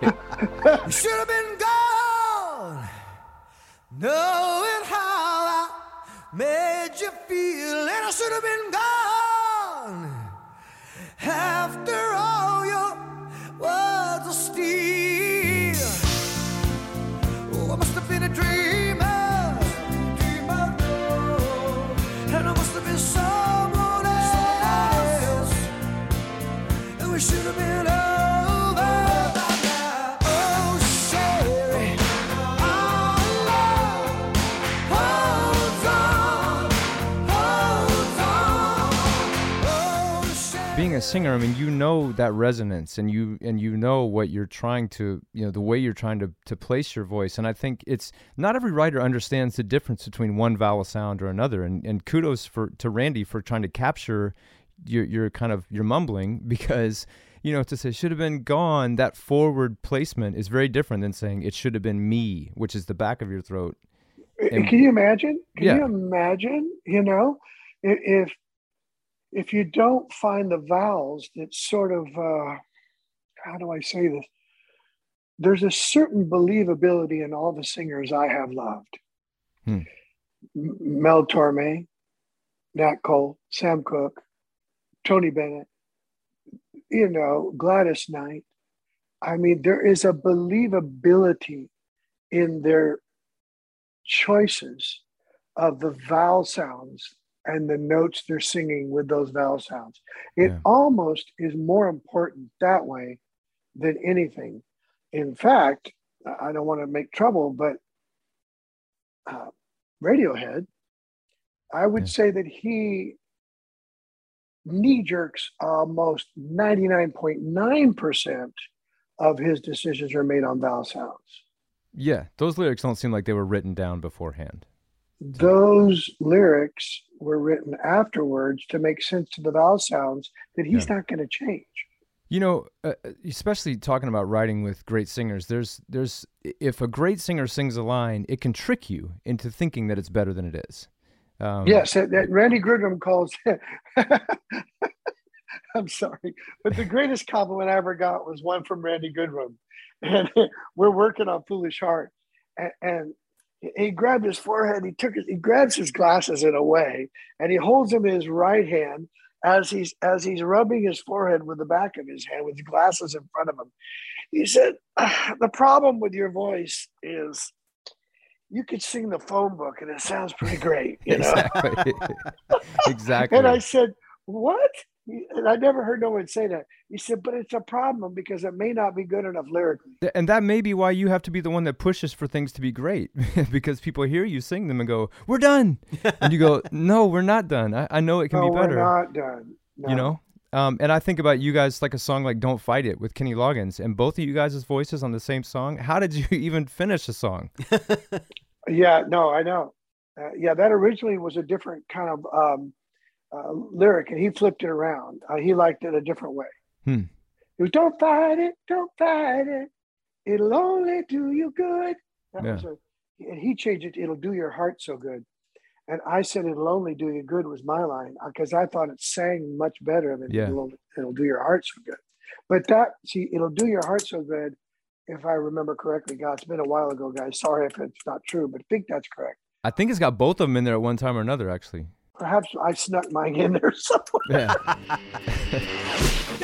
Should have been gone, knowing how I made you feel, and I should have been gone after singer i mean you know that resonance and you and you know what you're trying to you know the way you're trying to to place your voice and i think it's not every writer understands the difference between one vowel sound or another and and kudos for to randy for trying to capture your your kind of your mumbling because you know to say should have been gone that forward placement is very different than saying it should have been me which is the back of your throat And- Can you imagine? Can Yeah. you imagine? You know, if if you don't find the vowels that sort of uh, how do I say this? There's a certain believability in all the singers I have loved. Hmm. Mel Torme, Nat Cole, Sam Cooke, Tony Bennett, you know, Gladys Knight. I mean, there is a believability in their choices of the vowel sounds and the notes they're singing with those vowel sounds. It Yeah. almost is more important that way than anything. In fact, I don't want to make trouble, but uh, Radiohead, I would Yeah. say that he knee jerks almost 99.9% of his decisions are made on vowel sounds. yeah those lyrics don't seem like they were written down beforehand those lyrics were written afterwards to make sense to the vowel sounds that he's not going to change. You know, uh, especially talking about writing with great singers, there's there's if a great singer sings a line, it can trick you into thinking that it's better than it is. Um, yes, that, that Randy Goodrum calls. I'm sorry, but the greatest compliment I ever got was one from Randy Goodrum, and we're working on Foolish Heart, and, and he grabbed his forehead. He took his, he grabs his glasses in a way, and he holds them in his right hand as he's as he's rubbing his forehead with the back of his hand with his glasses in front of him. He said, "Ah, "The problem with your voice is." You could sing the phone book and it sounds pretty great, you know. exactly. exactly. And I said, What? And I never heard no one say that. He said, but it's a problem because it may not be good enough lyrically. And that may be why you have to be the one that pushes for things to be great because people hear you sing them and go, we're done. and you go, no, we're not done. I, I know it can no, be better. We're not done. No. You know? Um, and I think about you guys like a song like "Don't Fight It" with Kenny Loggins, and both of you guys' voices on the same song. How did you even finish a song? yeah, no, I know. Uh, yeah, that originally was a different kind of um, uh, lyric, and he flipped it around. Uh, he liked it a different way. Hmm. It was, "Don't fight it, don't fight it. It'll only do you good." Yeah. a, and he changed it. It'll do your heart so good. And I said, "It'll only do you good" was my line because I thought it sang much better than Yeah. it'll, it'll do your heart so good. But that see, it'll do your heart so good. If I remember correctly, God, it's been a while ago, guys. Sorry if it's not true, but I think that's correct. I think it's got both of them in there at one time or another, actually. Perhaps I snuck mine in there somewhere. Yeah.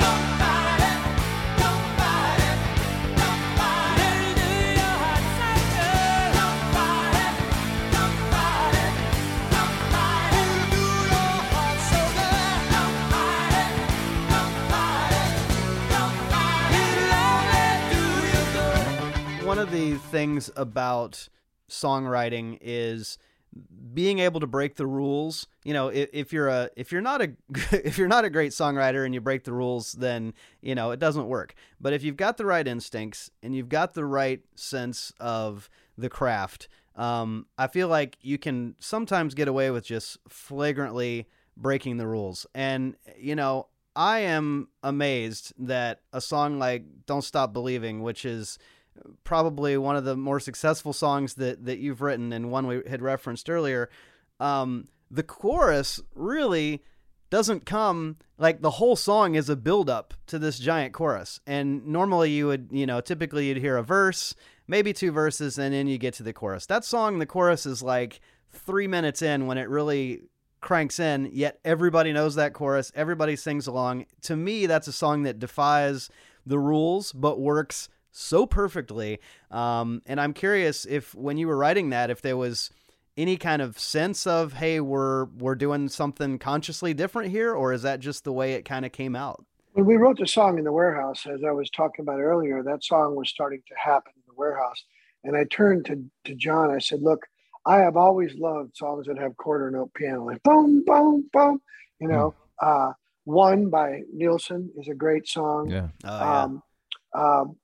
one of the things about songwriting is being able to break the rules you know if, if you're a if you're not a if you're not a great songwriter and you break the rules then you know it doesn't work. But if you've got the right instincts and you've got the right sense of the craft um, i feel like you can sometimes get away with just flagrantly breaking the rules. And you know i am amazed that a song like don't stop believing which is probably one of the more successful songs that that you've written and one we had referenced earlier um, the chorus really doesn't come like the whole song is a build up to this giant chorus. And normally you would you know typically you'd hear a verse maybe two verses and then you get to the chorus. That song the chorus is like three minutes in when it really cranks in yet everybody knows that chorus everybody sings along. To me that's a song that defies the rules but works so perfectly um, and i'm curious if when you were writing that if there was any kind of sense of hey we're we're doing something consciously different here or is that just the way it kind of came out When we wrote the song in the warehouse, as I was talking about earlier, that song was starting to happen in the warehouse. And I turned to, to John. I said, Look, I have always loved songs that have quarter note piano, like boom, boom, boom. You know, uh, One by Nilsson is a great song. Yeah. oh, yeah. um, um,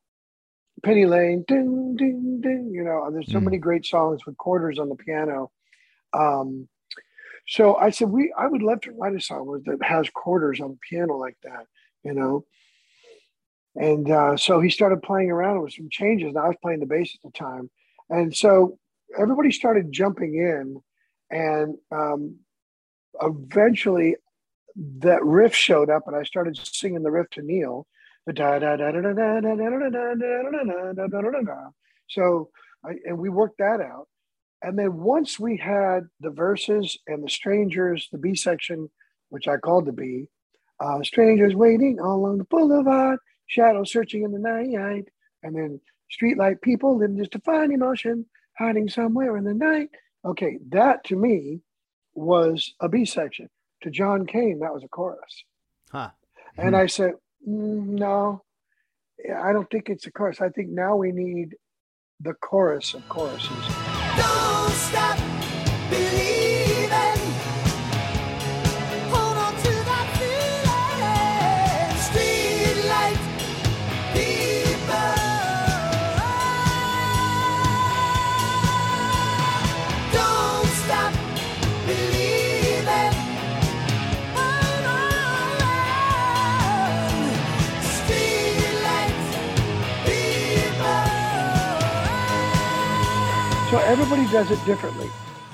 Penny Lane, ding, ding, ding. You know, there's so Mm. many great songs with quarters on the piano. Um, so I said, we, I would love to write a song that has quarters on the piano like that, you know. And uh, so he started playing around with some changes, and I was playing the bass at the time. And so everybody started jumping in, and um, eventually that riff showed up, and I started singing the riff to Neal. So, and we worked that out. And then once we had the verses and the strangers, the B section, which I called the B, uh, strangers waiting all along the boulevard, shadows searching in the night, and then streetlight people living just a fine emotion, hiding somewhere in the night. Okay, that to me was a B section. To John Cain, that was a chorus. Huh. And I said, Mm, no, I don't think it's a chorus. I think now we need the chorus of choruses. Everybody does it differently.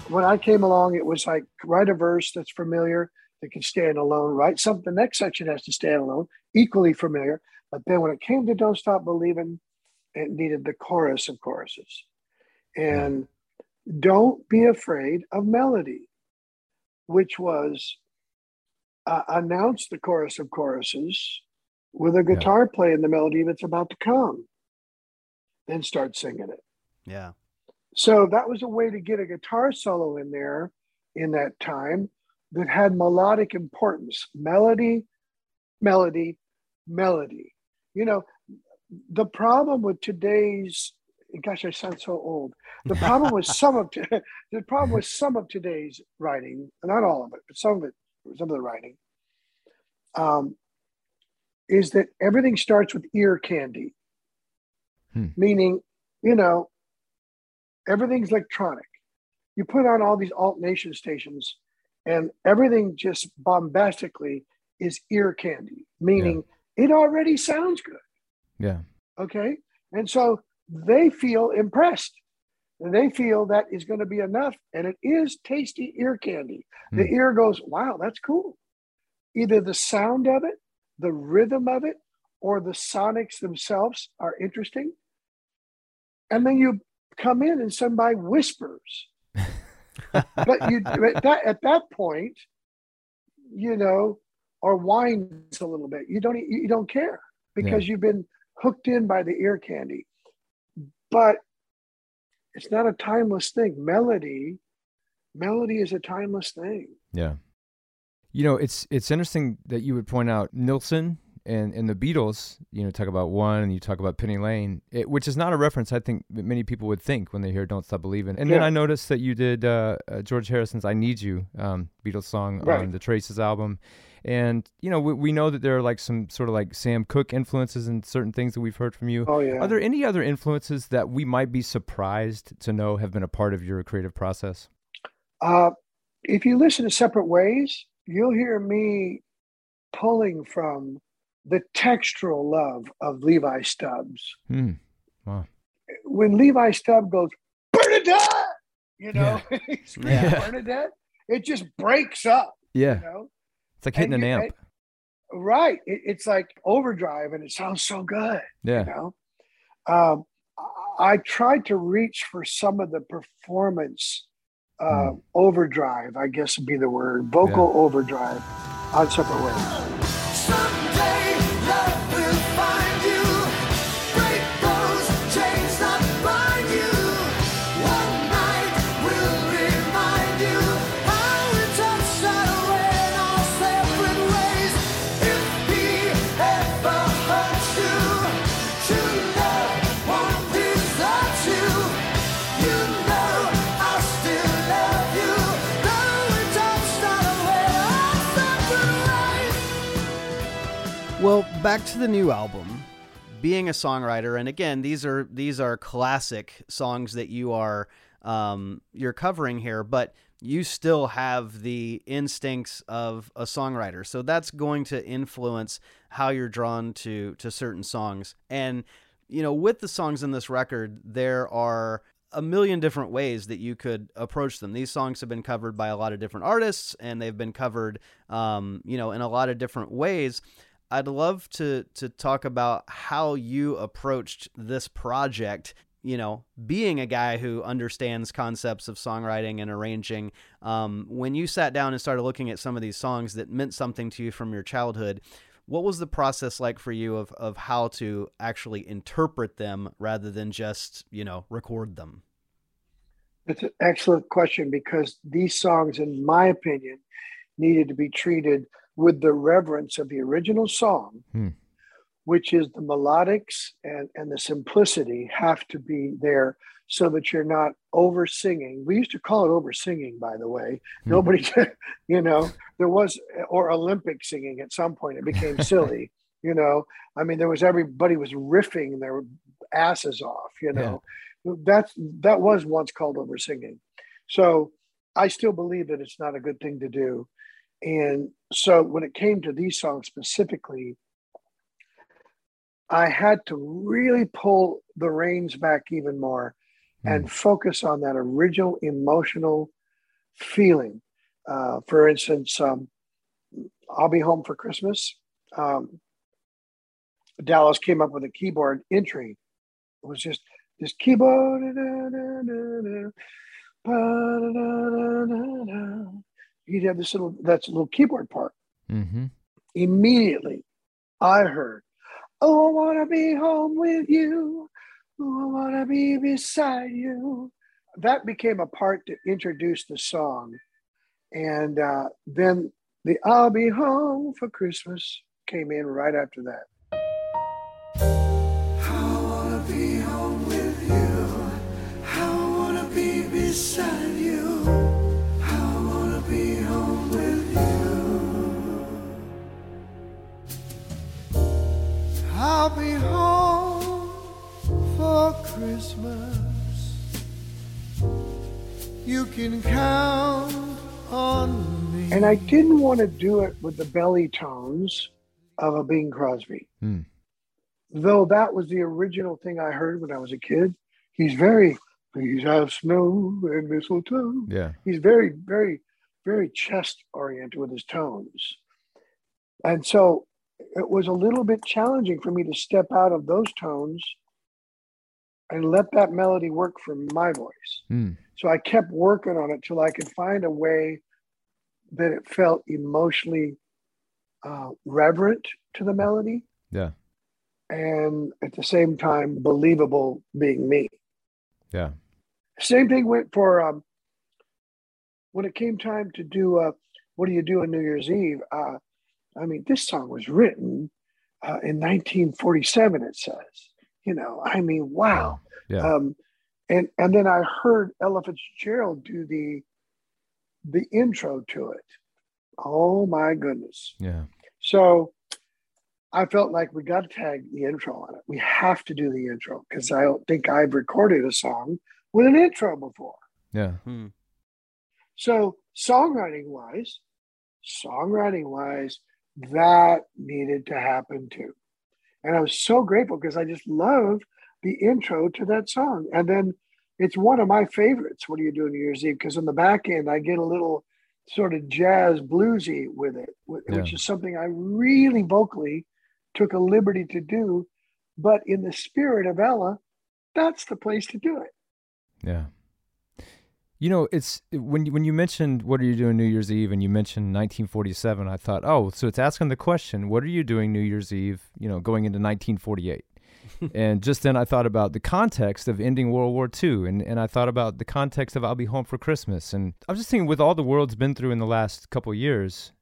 When I came along, it was like write a verse that's familiar that can stand alone. Write something. The next section has to stand alone, equally familiar. But then when it came to "Don't Stop Believing," it needed the chorus of choruses, and don't be afraid of melody, which was uh, announce the chorus of choruses with a guitar playing the melody that's about to come, then start singing it. yeah So that was a way to get a guitar solo in there in that time that had melodic importance. Melody melody, melody. You know, the problem with today's gosh, I sound so old. The problem with some of the problem with some of today's writing, not all of it, but some of it, some of the writing, um, is that everything starts with ear candy, Hmm. meaning, you know, everything's electronic. You put on all these alt nation stations, and everything just bombastically is ear candy, meaning it already sounds good. Yeah. Okay. And so they feel impressed. They feel that is going to be enough. And it is tasty ear candy. The Hmm. ear goes, wow, that's cool. Either the sound of it, the rhythm of it, or the sonics themselves are interesting. And then you come in and somebody whispers. but you at that, at that point, you know, or whines a little bit. You don't you don't care because you've been hooked in by the ear candy. But it's not a timeless thing. Melody, melody is a timeless thing. Yeah. You know, it's it's interesting that you would point out Nilsson and, and the Beatles, you know, talk about one and you talk about Penny Lane, it, which is not a reference I think many people would think when they hear Don't Stop Believing. And then I noticed that you did uh, uh, George Harrison's I Need You, um, Beatles song Right. on the Traces album. And, you know, we, we know that there are like some sort of like Sam Cooke influences and certain things that we've heard from you. Oh yeah. Are there any other influences that we might be surprised to know have been a part of your creative process? Uh, if you listen to separate ways, you'll hear me pulling from the textural love of Levi Stubbs. Hmm. Wow. When Levi Stubbs goes, Bernadette, you know, screams Yeah. Bernadette, it just breaks up, Yeah. you know. It's like hitting And an amp. Right. It, it's like overdrive and it sounds so good. Yeah. you know um, I- tried to reach for some of the performance uh, Hmm. overdrive i guess would be the word vocal overdrive on separate ways Well, back to the new album. Being a songwriter, and again, these are these are classic songs that you are um, you're covering here, but you still have the instincts of a songwriter. So that's going to influence how you're drawn to to certain songs. And you know, with the songs in this record, there are a million different ways that you could approach them. These songs have been covered by a lot of different artists, and they've been covered, um, you know, in a lot of different ways. I'd love to to talk about how you approached this project. You know, being a guy who understands concepts of songwriting and arranging, um, when you sat down and started looking at some of these songs that meant something to you from your childhood, what was the process like for you of, of how to actually interpret them rather than just, you know, record them? It's an excellent question because these songs, in my opinion, needed to be treated with the reverence of the original song, Hmm. which is the melodics and, and the simplicity have to be there so that you're not over singing. We used to call it over singing, by the way. Hmm. Nobody, you know, there was, or Olympic singing at some point, it became silly. You know, I mean, there was everybody was riffing their asses off, you know that's that was once called over singing so i still believe that it's not a good thing to do and so when it came to these songs specifically i had to really pull the reins back even more and focus on that original emotional feeling. Uh, for instance um, i'll be home for christmas um, dallas came up with a keyboard entry. It was just this keyboard. He'd have this little that's a little keyboard part. Mm-hmm. Immediately, I heard, "Oh, I want to be home with you. Oh, I want to be beside you." That became a part to introduce the song, and uh, then the "I'll be home for Christmas." came in right after that. Christmas. You can count on me. And I didn't want to do it with the belly tones of a Bing Crosby. Hmm. Though that was the original thing I heard when I was a kid. He's very, please have snow and mistletoe. Yeah. He's very, very, very chest oriented with his tones. And so it was a little bit challenging for me to step out of those tones and let that melody work for my voice. Hmm. So I kept working on it till I could find a way that it felt emotionally uh, reverent to the melody Yeah. and at the same time believable being me. Yeah. Same thing went for um, when it came time to do uh, what do you do on New Year's Eve? Uh, I mean, this song was written uh, in 1947. It says, you know, I mean, wow. Yeah. Um, and and then I heard Ella Fitzgerald do the the intro to it. Oh my goodness! Yeah. So I felt like we got to tag the intro on it. We have to do the intro because I don't think I've recorded a song with an intro before. Yeah. Hmm. So songwriting wise, songwriting wise, that needed to happen too. And I was so grateful because I just love the intro to that song. And then it's one of my favorites. What are you doing New Year's Eve? Because on the back end, I get a little sort of jazz bluesy with it, which Yeah. is something I really vocally took a liberty to do. But in the spirit of Ella, that's the place to do it. Yeah. You know, it's when you, when you mentioned what are you doing New Year's Eve and you mentioned 1947, I thought, oh, so it's asking the question, what are you doing New Year's Eve, you know, going into 1948? And just then I thought about the context of ending World War II and, and I thought about the context of I'll be home for Christmas. And I was just thinking with all the world's been through in the last couple of years,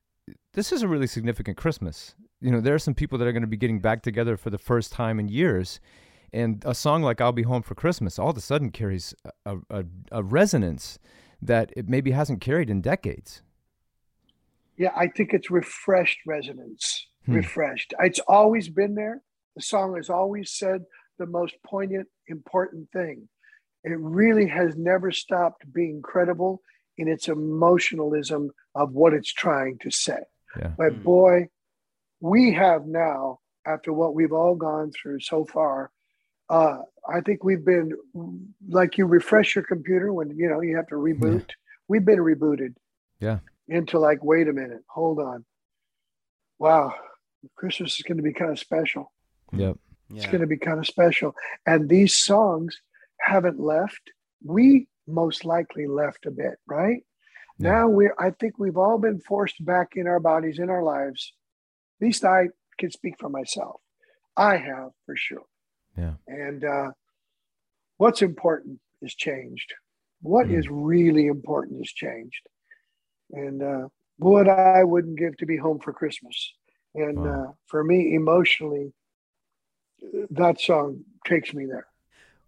this is a really significant Christmas. You know, there are some people that are going to be getting back together for the first time in years. And a song like I'll Be Home for Christmas all of a sudden carries a, a, a resonance that it maybe hasn't carried in decades. Yeah, I think it's refreshed resonance. Hmm. Refreshed. It's always been there. The song has always said the most poignant, important thing. It really has never stopped being credible in its emotionalism of what it's trying to say. Yeah. But Hmm. boy, we have now, after what we've all gone through so far, uh, I think we've been like you refresh your computer when you know you have to reboot. We've been rebooted Yeah. into like, wait a minute, hold on. Wow, Christmas is going to be kind of special. Yep. It's Yeah. going to be kind of special. And these songs haven't left. We most likely left a bit, right? Yeah. Now we're, I think we've all been forced back in our bodies, in our lives. At least I can speak for myself. I have for sure. Yeah. And uh, what's important is changed. What Mm. is really important is changed. And uh, what I wouldn't give to be home for Christmas. And Wow. uh, for me, emotionally, that song takes me there.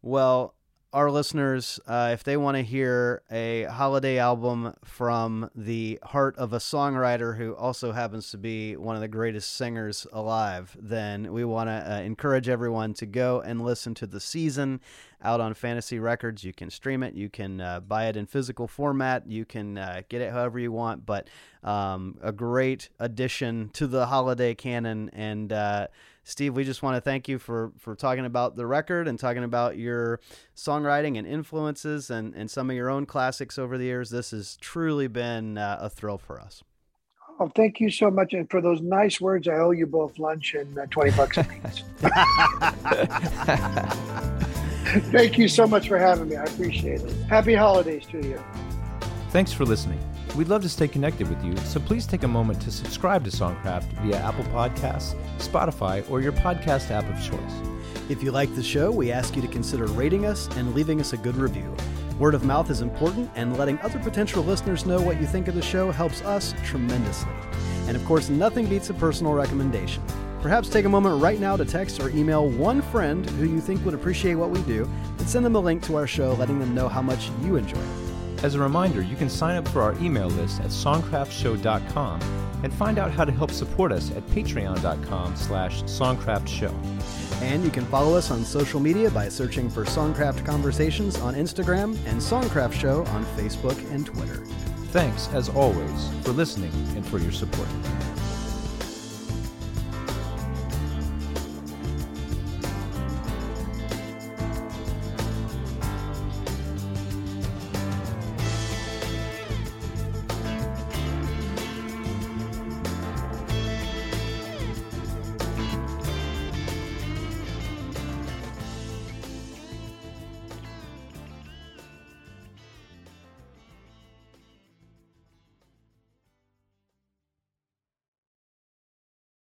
Well, our listeners, uh, if they want to hear a holiday album from the heart of a songwriter who also happens to be one of the greatest singers alive, then we want to uh, encourage everyone to go and listen to The Season out on Fantasy Records. You can stream it, you can uh, buy it in physical format, you can uh, get it however you want, but um, a great addition to the holiday canon. And uh, Steve, we just want to thank you for for talking about the record and talking about your songwriting and influences and, and some of your own classics over the years. This has truly been uh, a thrill for us. Oh, thank you so much. And for those nice words, I owe you both lunch and uh, 20 bucks apiece. thank you so much for having me. I appreciate it. Happy holidays to you. Thanks for listening. We'd love to stay connected with you, so please take a moment to subscribe to Songcraft via Apple Podcasts, Spotify, or your podcast app of choice. If you like the show, we ask you to consider rating us and leaving us a good review. Word of mouth is important, and letting other potential listeners know what you think of the show helps us tremendously. And of course, nothing beats a personal recommendation. Perhaps take a moment right now to text or email one friend who you think would appreciate what we do and send them a link to our show letting them know how much you enjoy it. As a reminder, you can sign up for our email list at songcraftshow.com and find out how to help support us at patreon.com slash songcraftshow. And you can follow us on social media by searching for Songcraft Conversations on Instagram and Songcraft Show on Facebook and Twitter. Thanks, as always, for listening and for your support.